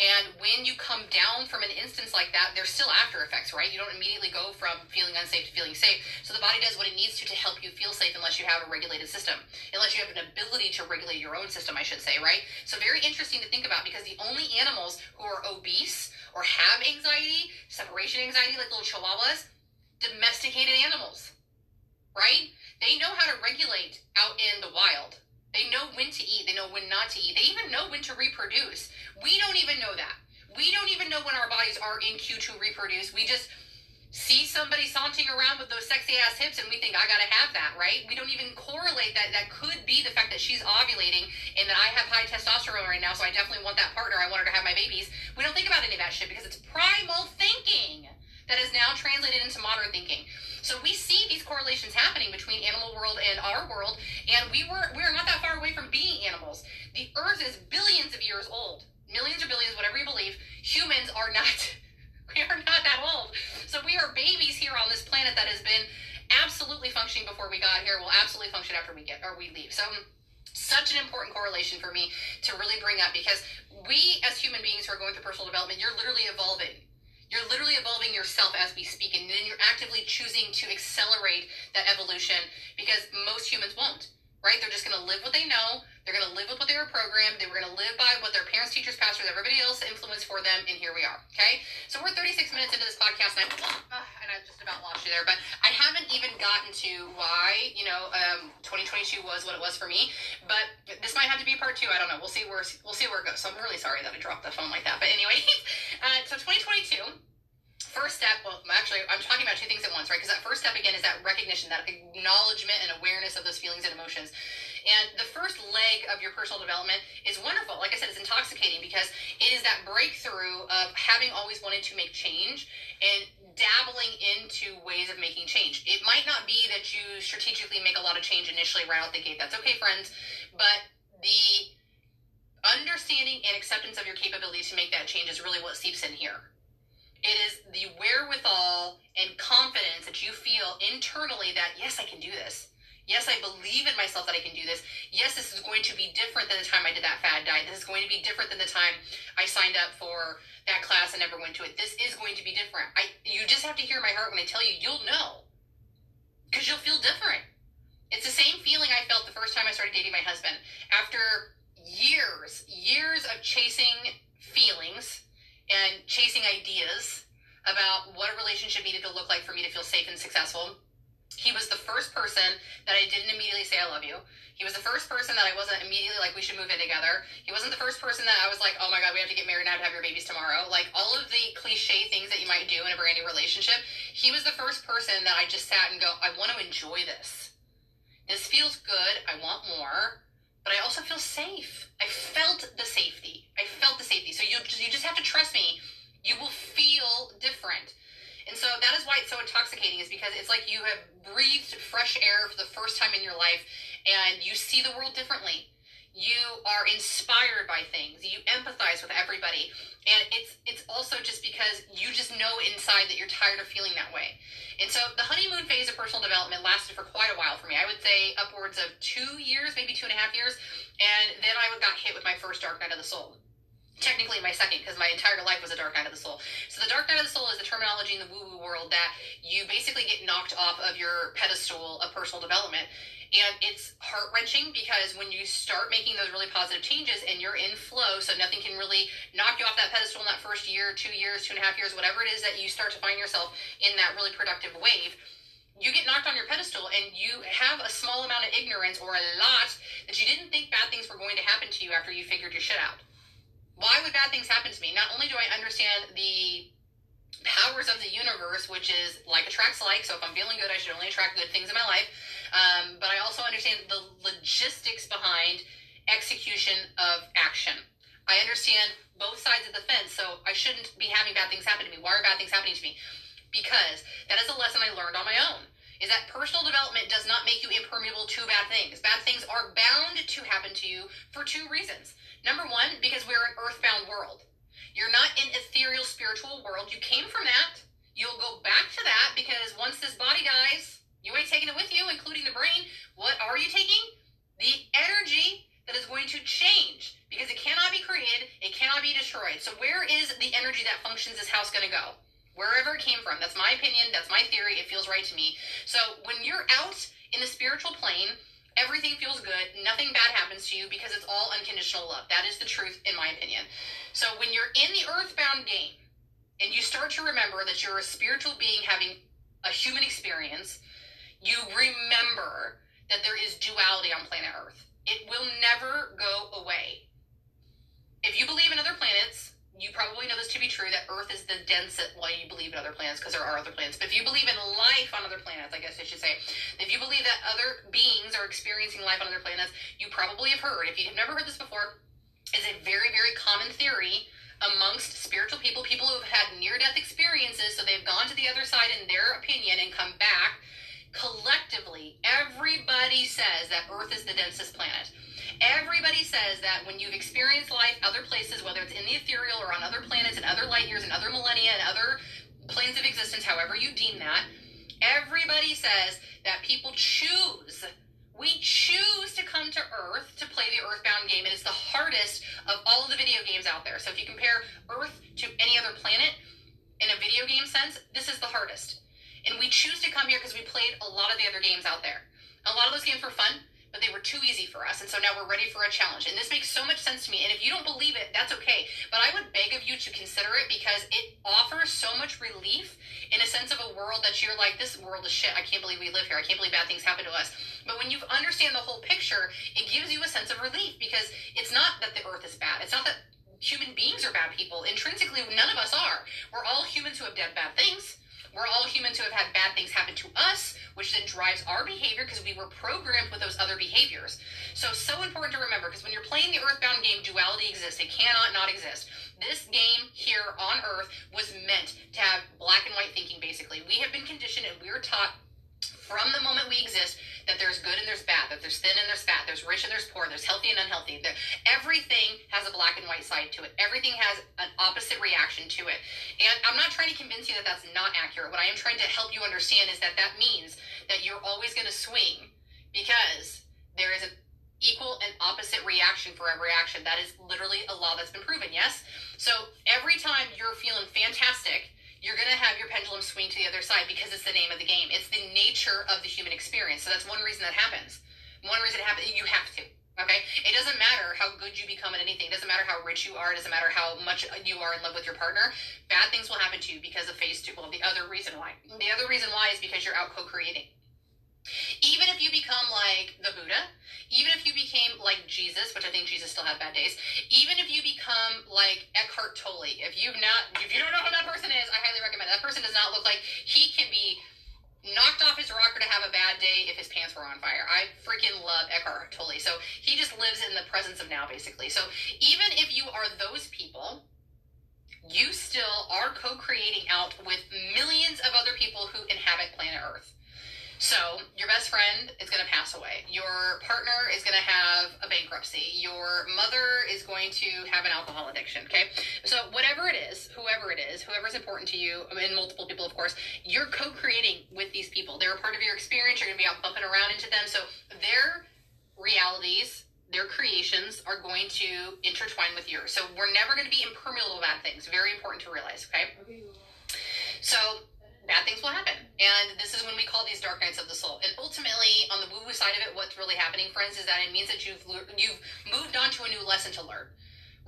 And when you come down from an instance like that, there's still after effects, right? You don't immediately go from feeling unsafe to feeling safe. So the body does what it needs to to help you feel safe unless you have a regulated system. Unless you have an ability to regulate your own system, I should say, right? So very interesting to think about because the only animals who are obese or have anxiety, separation anxiety, like little chihuahuas, domesticated animals, right? They know how to regulate out in the wild they know when to eat. They know when not to eat. They even know when to reproduce. We don't even know that. We don't even know when our bodies are in cue to reproduce. We just see somebody saunting around with those sexy ass hips and we think I gotta have that, right? We don't even correlate that. That could be the fact that she's ovulating and that I have high testosterone right now, so I definitely want that partner. I want her to have my babies. We don't think about any of that shit because it's primal thinking that is now translated into modern thinking. So we see these correlations happening between animal world and our world, and we were we are not that far away from being animals. The Earth is billions of years old, millions or billions, whatever you believe. Humans are not. [laughs] We are not that old. So we are babies here on this planet that has been absolutely functioning before we got here. Will absolutely function after we get or we leave. So such an important correlation for me to really bring up because we as human beings who are going through personal development, you're literally evolving you're literally evolving yourself as we speak, and then you're actively choosing to accelerate that evolution because most humans won't, right? They're just going to live what they know. They're going to live with what they were programmed. They were going to live by what their parents, teachers, pastors, everybody else influenced for them, and here we are. Okay, so we're 36 minutes into this podcast, and, i uh, and I just about lost you there, but I haven't even gotten to why you know um, 2022 was what it was for me. But this might have to be part two. I don't know. We'll see where we'll see where it goes. So I'm really sorry that I dropped the phone like that. But anyway, [laughs] uh, so 2022 first step well actually i'm talking about two things at once right? Because that first step again is that recognition that acknowledgement and awareness of those feelings and emotions. And the first leg of your personal development is wonderful. Like i said it's intoxicating because it is that breakthrough of having always wanted to make change and dabbling into ways of making change. It might not be that you strategically make a lot of change initially right out the gate. That's okay friends. But the understanding and acceptance of your capabilities to make that change is really what seeps in here it is the wherewithal and confidence that you feel internally that, yes, I can do this. Yes, I believe in myself that I can do this. Yes, this is going to be different than the time I did that fad diet. This is going to be different than the time I signed up for that class and never went to it. This is going to be different. I you just have to hear my heart when I tell you you'll know. Cuz you'll feel different. It's the same feeling I felt the first time I started dating my husband. After years, years of chasing feelings, and chasing ideas about what a relationship needed to look like for me to feel safe and successful. He was the first person that I didn't immediately say I love you. He was the first person that I wasn't immediately like we should move in together. He wasn't the first person that I was like, oh my god, we have to get married now to have your babies tomorrow. Like all of the cliche things that you might do in a brand new relationship. He was the first person that I just sat and go, I want to enjoy this. This feels good. I want more but I also feel safe. I felt the safety. I felt the safety. So you just, you just have to trust me. You will feel different. And so that is why it's so intoxicating is because it's like you have breathed fresh air for the first time in your life and you see the world differently you are inspired by things. You empathize with everybody. And it's it's also just because you just know inside that you're tired of feeling that way. And so the honeymoon phase of personal development lasted for quite a while for me. I would say upwards of two years maybe two and a half years. And then i got hit with my first dark night of the soul technically my second because my entire life was a dark night of the soul. So the dark night of the soul is the terminology in the woo woo world that you basically get knocked off of your pedestal of personal development and it's heart wrenching because when you start making those really positive changes and you're in flow, so nothing can really knock you off that pedestal in that first year, two years, two and a half years, whatever it is that you start to find yourself in that really productive wave, you get knocked on your pedestal and you have a small amount of ignorance or a lot that you didn't think bad things were going to happen to you after you figured your shit out. Why would bad things happen to me? Not only do I understand the powers of the universe, which is like attracts like, so if I'm feeling good, I should only attract good things in my life um, but I also understand the logistics behind execution of action. I understand both sides of the fence, so I shouldn't be having bad things happen to me. Why are bad things happening to me? Because that is a lesson I learned on my own. Is that personal development does not make you impermeable to bad things. Bad things are bound to happen to you for two reasons. Number one, because we're an earthbound world. You're not in ethereal spiritual world. You came from that. You'll go back to that because once this body dies, you ain't taking it with you, including the brain. What are you taking? The energy that is going to change because it cannot be created, it cannot be destroyed. So where is the energy that functions this house going to go? Wherever it came from. That's my opinion. That's my theory. It feels right to me. So when you're out in the spiritual plane, everything feels good. Nothing bad happens to you because it's all unconditional love. That is the truth, in my opinion. So when you're in the earthbound game and you start to remember that you're a spiritual being having a human experience, you remember that there is duality on planet Earth. It will never go away. If you believe in other planets, you probably know this to be true that Earth is the densest. Well, you believe in other planets because there are other planets. But if you believe in life on other planets, I guess I should say, if you believe that other beings are experiencing life on other planets, you probably have heard. If you have never heard this before, is a very very common theory amongst spiritual people, people who have had near death experiences, so they've gone to the other side in their opinion and come back. Collectively, everybody says that Earth is the densest planet. Everybody says that when you've experienced life other places, whether it's in the ethereal or on other planets and other light years and other millennia and other planes of existence, however you deem that, everybody says that people choose. We choose to come to Earth to play the Earthbound game, and it's the hardest of all of the video games out there. So if you compare Earth to any other planet in a video game sense, this is the hardest. And we choose to come here because we played a lot of the other games out there. A lot of those games were fun but they were too easy for us. And so now we're ready for a challenge. And this makes so much sense to me. And if you don't believe it, that's okay. But I would beg of you to consider it because it offers so much relief in a sense of a world that you're like, this world is shit. I can't believe we live here. I can't believe bad things happen to us. But when you understand the whole picture, it gives you a sense of relief because it's not that the earth is bad. It's not that human beings are bad people. Intrinsically, none of us are. We're all humans who have done bad things. We're all humans who have had bad things happen to us, which then drives our behavior because we were programmed with those other behaviors. So, so important to remember because when you're playing the Earthbound game, duality exists. It cannot not exist. This game here on Earth was meant to have black and white thinking, basically. We have been conditioned and we're taught from the moment we exist that there's good and there's bad, that there's thin and there's fat, there's rich and there's poor, there's healthy and unhealthy. There, everything has a black and white side to it. Everything has an opposite reaction to it. And I'm not trying to convince you that that's not accurate. What I am trying to help you understand is that that means that you're always going to swing because there is an equal and opposite reaction for every action. That is literally a law that's been proven, yes? So every time you're feeling fantastic, you're going to have your pendulum swing to the other side because it's the name of the game. It's the nature of the human experience. So that's one reason that happens. One reason it happens, you have to. Okay? It doesn't matter how good you become at anything. It doesn't matter how rich you are. It doesn't matter how much you are in love with your partner. Bad things will happen to you because of phase two. Well, the other reason why. The other reason why is because you're out co creating. Even if you become like the Buddha, even if you became like Jesus, which I think Jesus still had bad days, even if you become like Eckhart Tolle, if you've not, if you don't know who that person is, I highly recommend it. That person does not look like he can be knocked off his rocker to have a bad day if his pants were on fire. I freaking love Eckhart Tolle. So he just lives in the presence of now, basically. So even if you are those people, you still are co creating out with millions of other people who inhabit planet Earth. So your best friend is going to pass away. Your partner is going to have a bankruptcy. Your mother is going to have an alcohol addiction. Okay. So whatever it is, whoever it is, whoever's important to you, and multiple people, of course, you're co-creating with these people. They're a part of your experience. You're going to be out bumping around into them. So their realities, their creations are going to intertwine with yours. So we're never going to be impermeable about things. Very important to realize. Okay. So bad things will happen. And this is when we call these dark nights of the soul. And ultimately, on the woo-woo side of it, what's really happening, friends, is that it means that you've you've moved on to a new lesson to learn.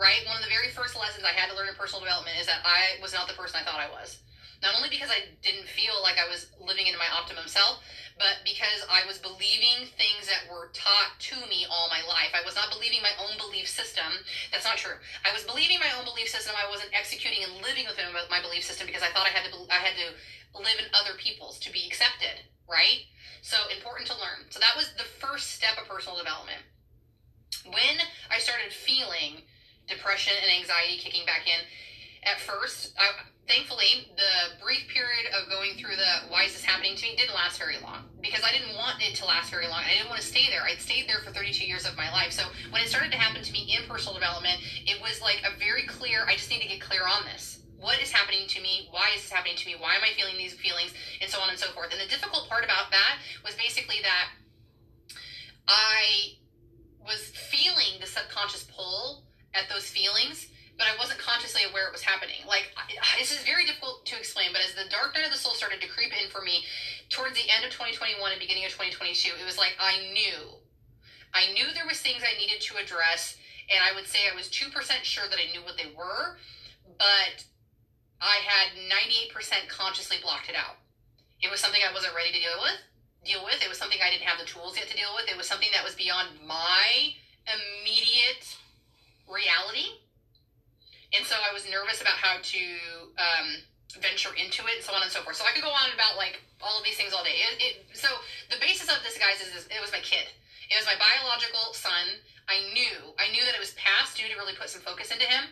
Right? One of the very first lessons I had to learn in personal development is that I was not the person I thought I was. Not only because I didn't feel like I was living in my optimum self, but because I was believing things that were taught to me all my life. I was not believing my own belief system. That's not true. I was believing my own belief system. I wasn't executing and living within my belief system because I thought I had to. I had to live in other people's to be accepted, right? So important to learn. So that was the first step of personal development. When I started feeling depression and anxiety kicking back in, at first, I, thankfully, the brief period of going through the why is this happening to me didn't last very long because I didn't want it to last very long. I didn't want to stay there. I'd stayed there for 32 years of my life. So when it started to happen to me in personal development, it was like a very clear, I just need to get clear on this what is happening to me? Why is this happening to me? Why am I feeling these feelings? And so on and so forth. And the difficult part about that was basically that I was feeling the subconscious pull at those feelings, but I wasn't consciously aware it was happening. Like, this is very difficult to explain, but as the dark night of the soul started to creep in for me towards the end of 2021 and beginning of 2022, it was like I knew. I knew there was things I needed to address, and I would say I was 2% sure that I knew what they were, but I had 98% consciously blocked it out. It was something I wasn't ready to deal with. Deal with. It was something I didn't have the tools yet to deal with. It was something that was beyond my immediate reality and so I was nervous about how to um, venture into it and so on and so forth. So I could go on about like all of these things all day. It, it, so the basis of this, guys, is, is it was my kid. It was my biological son. I knew, I knew that it was past due to really put some focus into him,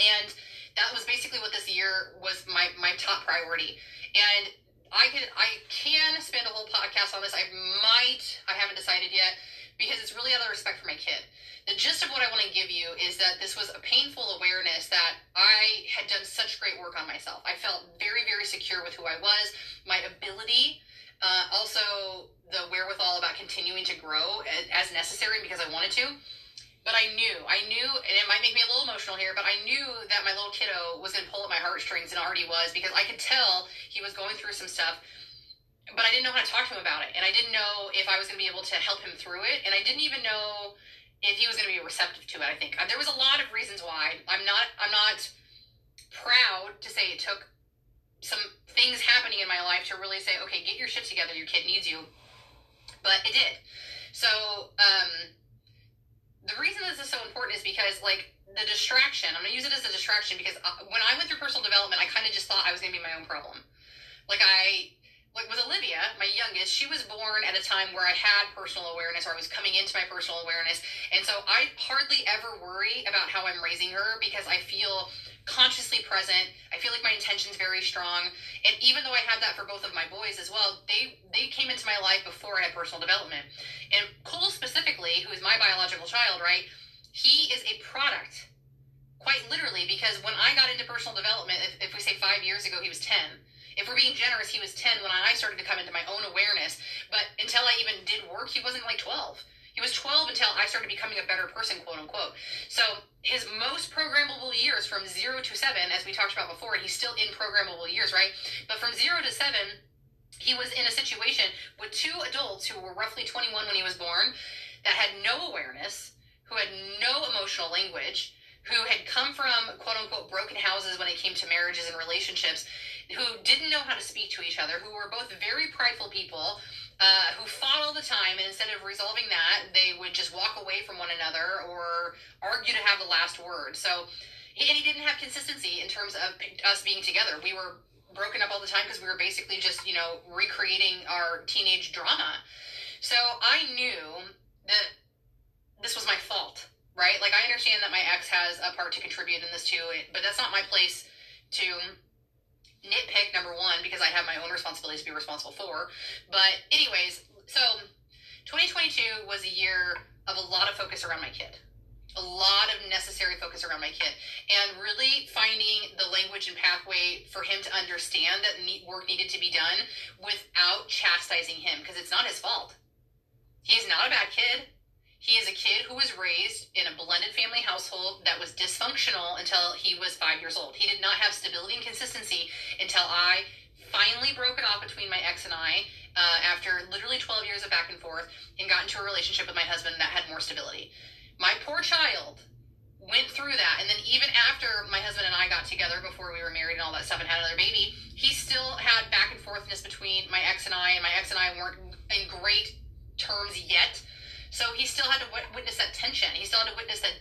and that was basically what this year was my my top priority. And I can I can spend a whole podcast on this. I might, I haven't decided yet because it's really out of respect for my kid the gist of what I want to give you is that this was a painful awareness that I had done such great work on myself. I felt very, very secure with who I was, my ability, uh, also the wherewithal about continuing to grow as necessary because I wanted to. But I knew, I knew, and it might make me a little emotional here, but I knew that my little kiddo was going to pull at my heartstrings and already was because I could tell he was going through some stuff but I didn't know how to talk to him about it. And I didn't know if I was going to be able to help him through it. And I didn't even know if he was going to be receptive to it. I think uh, there was a lot of reasons why. I'm not. I'm not proud to say it took some things happening in my life to really say, okay, get your shit together. Your kid needs you. But it did. So um, the reason this is so important is because like the distraction. I'm going to use it as a distraction because uh, when I went through personal development, I kind of just thought I was going to be my own problem. Like I like with Olivia, my youngest, she was born at a time where I had personal awareness or I was coming into my personal awareness. And so I hardly ever worry about how I'm raising her because I feel consciously present. I feel like my intention's very strong. And even though I had that for both of my boys as well, they they came into my life before I had personal development. And Cole specifically, who is my biological child, right? He is a product. Quite literally, because when I got into personal development, if, if we say five years ago, he was 10 if we're being generous, he was 10 when I started to come into my own awareness. But until I even did work, he wasn't like 12. He was 12 until I started becoming a better person, quote unquote. So his most programmable years from zero to seven, as we talked about before, he's still in programmable years, right? But from zero to seven, he was in a situation with two adults who were roughly 21 when he was born that had no awareness, who had no emotional language, who had come from quote unquote broken houses when it came to marriages and relationships, who didn't know how to speak to each other, who were both very prideful people, uh, who fought all the time, and instead of resolving that, they would just walk away from one another or argue to have the last word. So, and he didn't have consistency in terms of us being together. We were broken up all the time because we were basically just, you know, recreating our teenage drama. So I knew that this was my fault, right? Like I understand that my ex has a part to contribute in this too, but that's not my place to nitpick number one because I have my own responsibilities to be responsible for. But anyways, so 2022 was a year of a lot of focus around my kid. A lot of necessary focus around my kid, and really finding the language and pathway for him to understand that work needed to be done without chastising him because it's not his fault. He's not a bad kid he is a kid who was raised in a blended family household that was dysfunctional until he was five years old. He did not have stability and consistency until I finally broke it off between my ex and I uh, after literally 12 years of back and forth and got into a relationship with my husband that had more stability. My poor child went through that. And then even after my husband and I got together before we were married and all that stuff and had another baby, he still had back and forthness between my ex and I, and my ex and I weren't in great terms yet. So he still had to w- witness that tension. He still had to witness that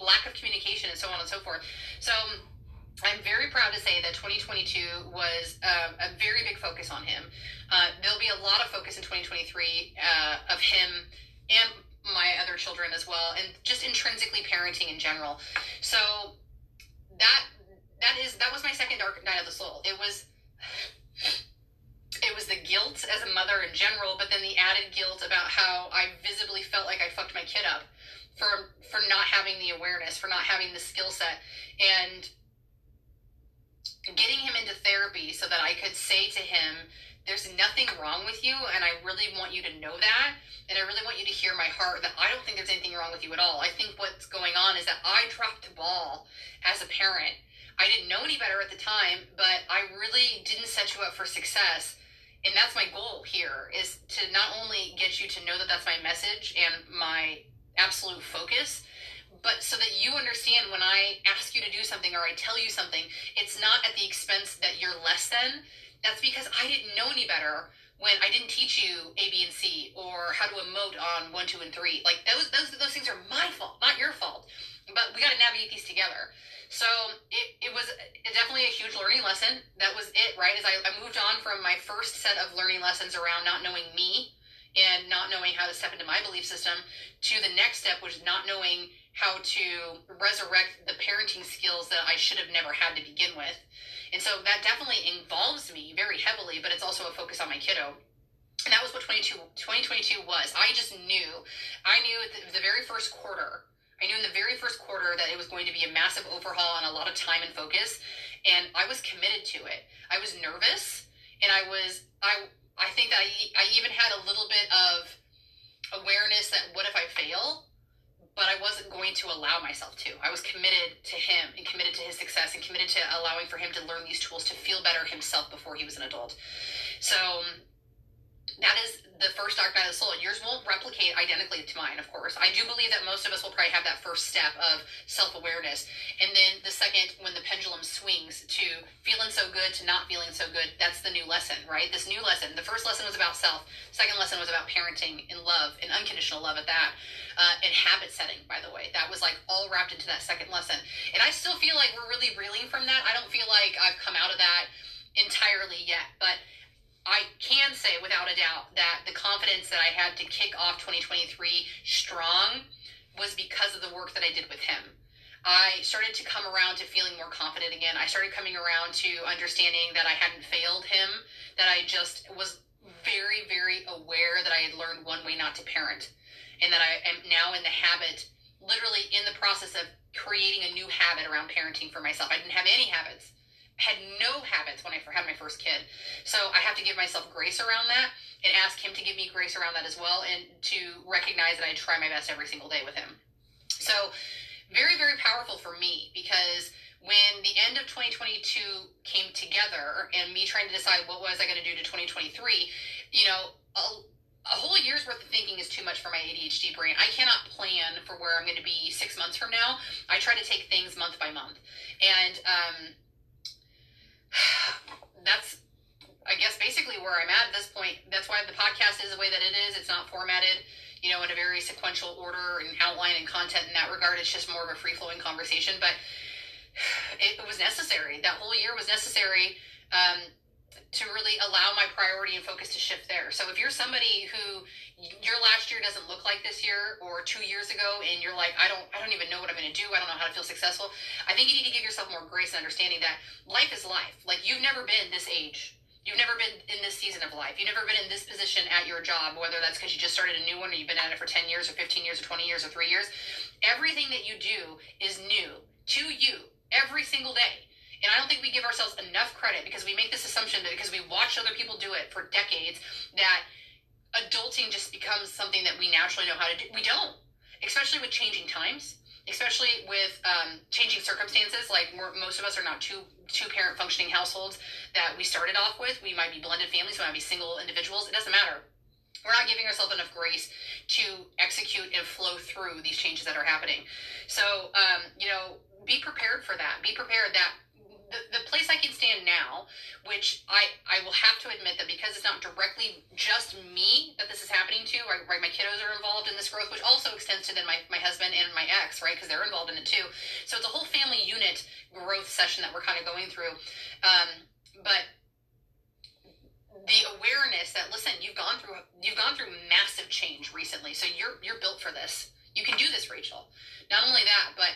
lack of communication and so on and so forth. So I'm very proud to say that 2022 was uh, a very big focus on him. Uh, there'll be a lot of focus in 2023 uh, of him and my other children as well, and just intrinsically parenting in general. So that that is that was my second dark night of the soul. It was it was the guilt as a mother in general, but then the added guilt about how I visibly felt like I fucked my kid up for for not having the awareness, for not having the skill set, and getting him into therapy so that I could say to him, there's nothing wrong with you, and I really want you to know that. And I really want you to hear my heart that I don't think there's anything wrong with you at all. I think what's going on is that I dropped the ball as a parent. I didn't know any better at the time, but I really didn't set you up for success. And that's my goal here is to not only get you to know that that's my message and my absolute focus, but so that you understand when I ask you to do something or I tell you something, it's not at the expense that you're less than that's because I didn't know any better when I didn't teach you A, B, and C or how to emote on one, two, and three. Like those, those, those things are my fault, not your fault. But we got to navigate these together. So it, it was definitely a huge learning lesson. That was it, right? As I, I moved on from my first set of learning lessons around not knowing me and not knowing how to step into my belief system to the next step, which is not knowing how to resurrect the parenting skills that I should have never had to begin with. And so that definitely involves me very heavily, but it's also a focus on my kiddo. And that was what 22, 2022 was. I just knew. I knew the very first quarter, I knew in the very first quarter that it was going to be a massive overhaul and a lot of time and focus. And I was committed to it. I was nervous and I was, I, I think that I, I even had a little bit of awareness that what if I fail? but I wasn't going to allow myself to. I was committed to him and committed to his success and committed to allowing for him to learn these tools to feel better himself before he was an adult. So that is the first dark night of the soul. Yours won't replicate identically to mine, of course. I do believe that most of us will probably have that first step of self awareness. And then the second, when the pendulum swings to feeling so good to not feeling so good, that's the new lesson, right? This new lesson. The first lesson was about self, second lesson was about parenting and love and unconditional love at that. Uh, and habit setting, by the way. That was like all wrapped into that second lesson. And I still feel like we're really reeling from that. I don't feel like I've come out of that entirely yet, but I can say without a doubt that the confidence that I had to kick off 2023 strong was because of the work that I did with him. I started to come around to feeling more confident again. I started coming around to understanding that I hadn't failed him, that I just was very, very aware that I had learned one way not to parent, and that I am now in the habit, literally in the process of creating a new habit around parenting for myself. I didn't have any habits had no habits when I had my first kid. So I have to give myself grace around that and ask him to give me grace around that as well and to recognize that I try my best every single day with him. So very, very powerful for me because when the end of 2022 came together and me trying to decide what was I going to do to 2023, you know, a, a whole year's worth of thinking is too much for my ADHD brain. I cannot plan for where I'm going to be six months from now. I try to take things month by month. And, um, that's I guess basically where I'm at at this point. That's why the podcast is the way that it is. It's not formatted, you know, in a very sequential order and outline and content in that regard. It's just more of a free flowing conversation. But [sighs] it, was necessary. That whole year was necessary um, to really allow my priority and focus to shift there. So if you're somebody who your last year doesn't look like this year or two years ago and you're like i don't i don't even know what i'm going to do i don't know how to feel successful i think you need to give yourself more grace and understanding that life is life like you've never been this age You've never been in this season of life. You've never been in this position at your job, whether that's because you just started a new one or you've been at it for 10 years or 15 years or 20 years or three years. Everything that you do is new to you every single day. And I don't think we give ourselves enough credit because we make this assumption that because we watch other people do it for decades that adulting just becomes something that we naturally know how to do. We don't, especially with changing times, especially with um, changing circumstances. Like most of us are not two two parent functioning households that we started off with. We might be blended families, we might be single individuals. It doesn't matter. We're not giving ourselves enough grace to execute and flow through these changes that are happening. So, um, you know, be prepared for that. Be prepared that the, place I can stand now, which I, I will have to admit that because it's not directly just me that this is happening to, right, right my kiddos are involved in this growth, which also extends to then my, my husband and my ex, right, because they're involved in it too. So it's a whole family unit growth session that we're kind of going through. Um, but the awareness that listen, you've gone through you've gone through massive change recently, so you're you're built for this. You can do this, Rachel. Not only that, but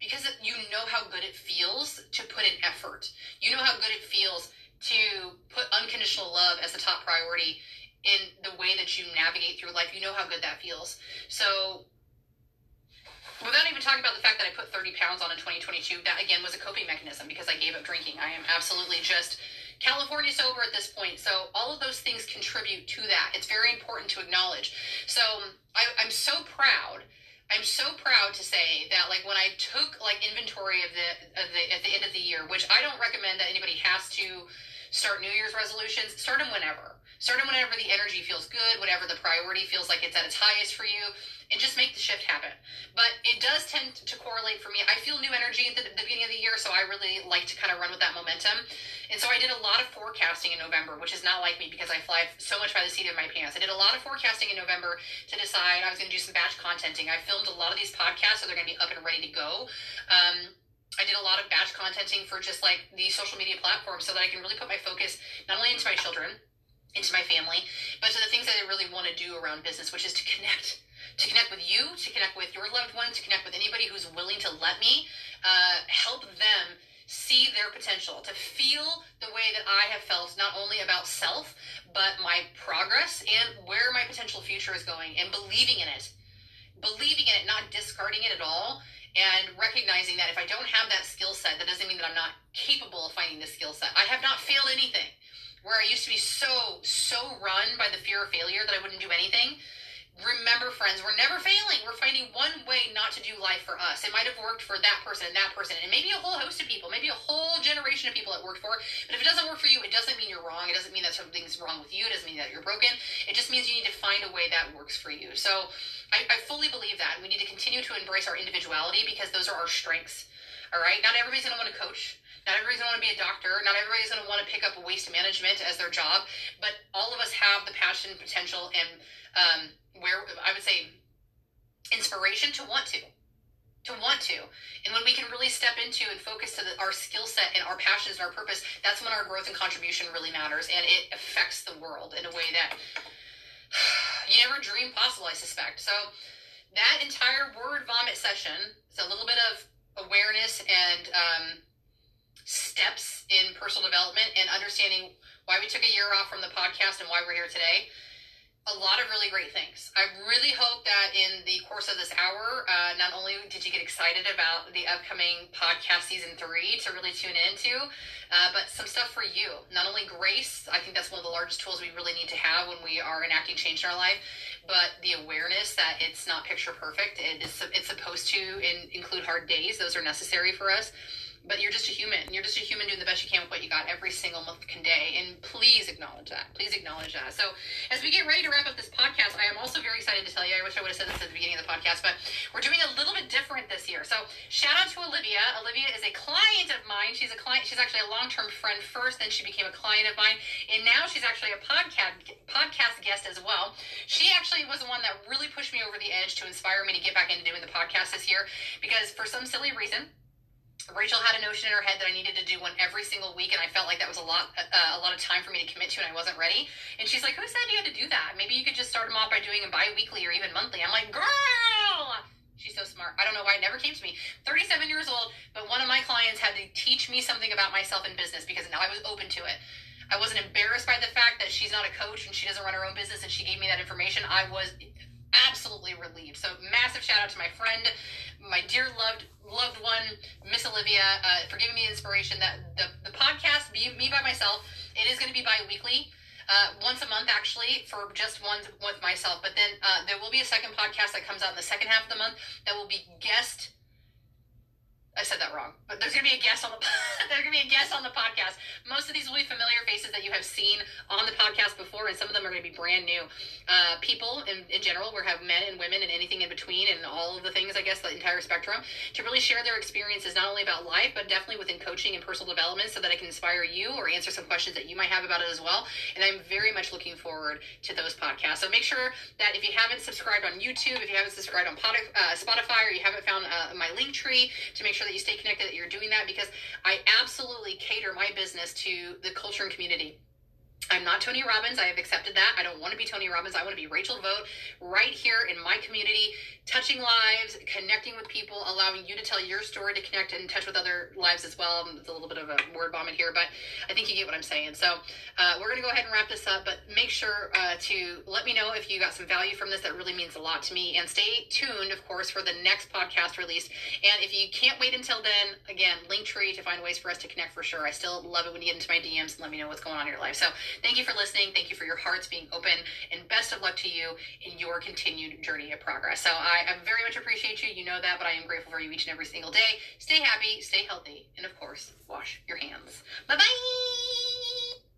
because you know how good it feels to put in effort. You know how good it feels to put unconditional love as a top priority in the way that you navigate through life. You know how good that feels. So without even talking about the fact that I put 30 pounds on in 2022, that again was a coping mechanism because I gave up drinking. I am absolutely just California sober at this point. So all of those things contribute to that. It's very important to acknowledge. So I, I'm so proud. I'm so proud to say that like when I took like inventory of the, of the at the end of the year, which I don't recommend that anybody has to start New Year's resolutions. Start them whenever. Start whenever the energy feels good, whenever the priority feels like it's at its highest for you and just make the shift happen. But it does tend to correlate for me. I feel new energy at the, the, beginning of the year, so I really like to kind of run with that momentum. And so I did a lot of forecasting in November, which is not like me because I fly so much by the seat of my pants. I did a lot of forecasting in November to decide I was going to do some batch contenting. I filmed a lot of these podcasts, so they're going to be up and ready to go. Um, I did a lot of batch contenting for just like the social media platforms so that I can really put my focus not only into my children, into my family, but to the things that I really want to do around business, which is to connect to connect with you, to connect with your loved one, to connect with anybody who's willing to let me uh, help them see their potential, to feel the way that I have felt not only about self, but my progress and where my potential future is going, and believing in it. Believing in it, not discarding it at all, and recognizing that if I don't have that skill set, that doesn't mean that I'm not capable of finding the skill set. I have not failed anything. Where I used to be so, so run by the fear of failure that I wouldn't do anything. Remember friends we're never failing. We're finding one way not to do life for us. It might have worked for that person and that person and maybe a whole host of people maybe a whole generation of people it worked for. But if it doesn't work for you it doesn't mean you're wrong. It doesn't mean that something's wrong with you. It doesn't mean that you're broken. It just means you need to find a way that works for you. So i, I fully believe that. We need to continue to embrace our individuality because those are our strengths. All right? Not everybody's going to want to coach not everybody's going to want to be a doctor. Not everybody's going to want to pick up waste management as their job. But all of us have the passion, potential, and um, where I would say inspiration to want to to want to and when we can really step into and focus to the, our skill set and our passions and our purpose that's when our growth and contribution really matters and it affects the world in a way that [sighs] you never dreamed possible i suspect so that entire word vomit session is a little bit of awareness and um, steps in personal development and understanding why we took a year off from the podcast and why we're here today a lot of really great things. I really hope that in the course of this hour, uh, not only did you get excited about the upcoming podcast season three to really tune into, uh, but some stuff for you. Not only grace, I think that's one of the largest tools we really need to have when we are enacting change in our life, but the awareness that it's not picture perfect. It is, it's supposed to in, include hard days, those are necessary for us but you're just a human. You're just a human doing the best you can with what you got every single month motherfucking day. And please acknowledge that. Please acknowledge that. So as we get ready to wrap up this podcast, I am also very excited to tell you. I wish I would have said this at the beginning of the podcast, but we're doing a little bit different this year. So shout out to Olivia. Olivia is a client of mine. She's a client. She's actually a long-term friend first. Then she became a client of mine, and now she's actually a podcast podcast guest as well. She actually was the one that really pushed me over the edge to inspire me to get back into doing the podcast this year because for some silly reason Rachel had a notion in her head that I needed to do one every single week, and I felt like that was a lot, uh, a lot of time for me to commit to, and I wasn't ready. And she's like, "Who said you had to do that? Maybe you could just start them off by doing them bi-weekly or even monthly." I'm like, "Girl!" She's so smart. I don't know why it never came to me. 37 years old, but one of my clients had to teach me something about myself in business because now I was open to it. I wasn't embarrassed by the fact that she's not a coach and she doesn't run her own business, and she gave me that information. I was absolutely relieved. So massive shout out to my friend, my dear loved loved one, Miss Olivia, uh, for giving me inspiration that the, the podcast, be me by myself, it is going to be bi-weekly. Uh, once a month actually for just one with myself but then uh, there will be a second podcast that comes out in the second half of the month that will be guest I said that wrong, but there's gonna be a guest on the [laughs] there's gonna be a guest on the podcast. Most of these will be familiar faces that you have seen on the podcast before, and some of them are gonna be brand new uh, people in, in general. We have men and women and anything in between, and all of the things. I guess the entire spectrum to really share their experiences, not only about life, but definitely within coaching and personal development, so that I can inspire you or answer some questions that you might have about it as well. And I'm very much looking forward to those podcasts. So make sure that if you haven't subscribed on YouTube, if you haven't subscribed on uh, Spotify, or you haven't found uh, my link tree, to make sure that you stay connected, that you're doing that because I absolutely cater my business to the culture and community. I'm not Tony Robbins. I have accepted that. I don't want to be Tony Robbins. I want to be Rachel Vote right here in my community, touching lives, connecting with people, allowing you to tell your story to connect and touch with other lives as well. It's a little bit of a word vomit here, but I think you get what I'm saying. So uh, we're going to go ahead and wrap this up, but make sure uh, to let me know if you got some value from this. That really means a lot to me. And stay tuned, of course, for the next podcast release. And if you can't wait until then, again, Linktree to find ways for us to connect for sure. I still love it when you get into my DMs and let me know what's going on in your life. So Thank you for listening. Thank you for your hearts being open, and best of luck to you in your continued journey of progress. So I, I very much appreciate you. You know that, but I am grateful for you each and every single day. Stay happy, stay healthy, and of course, wash your hands. Bye bye.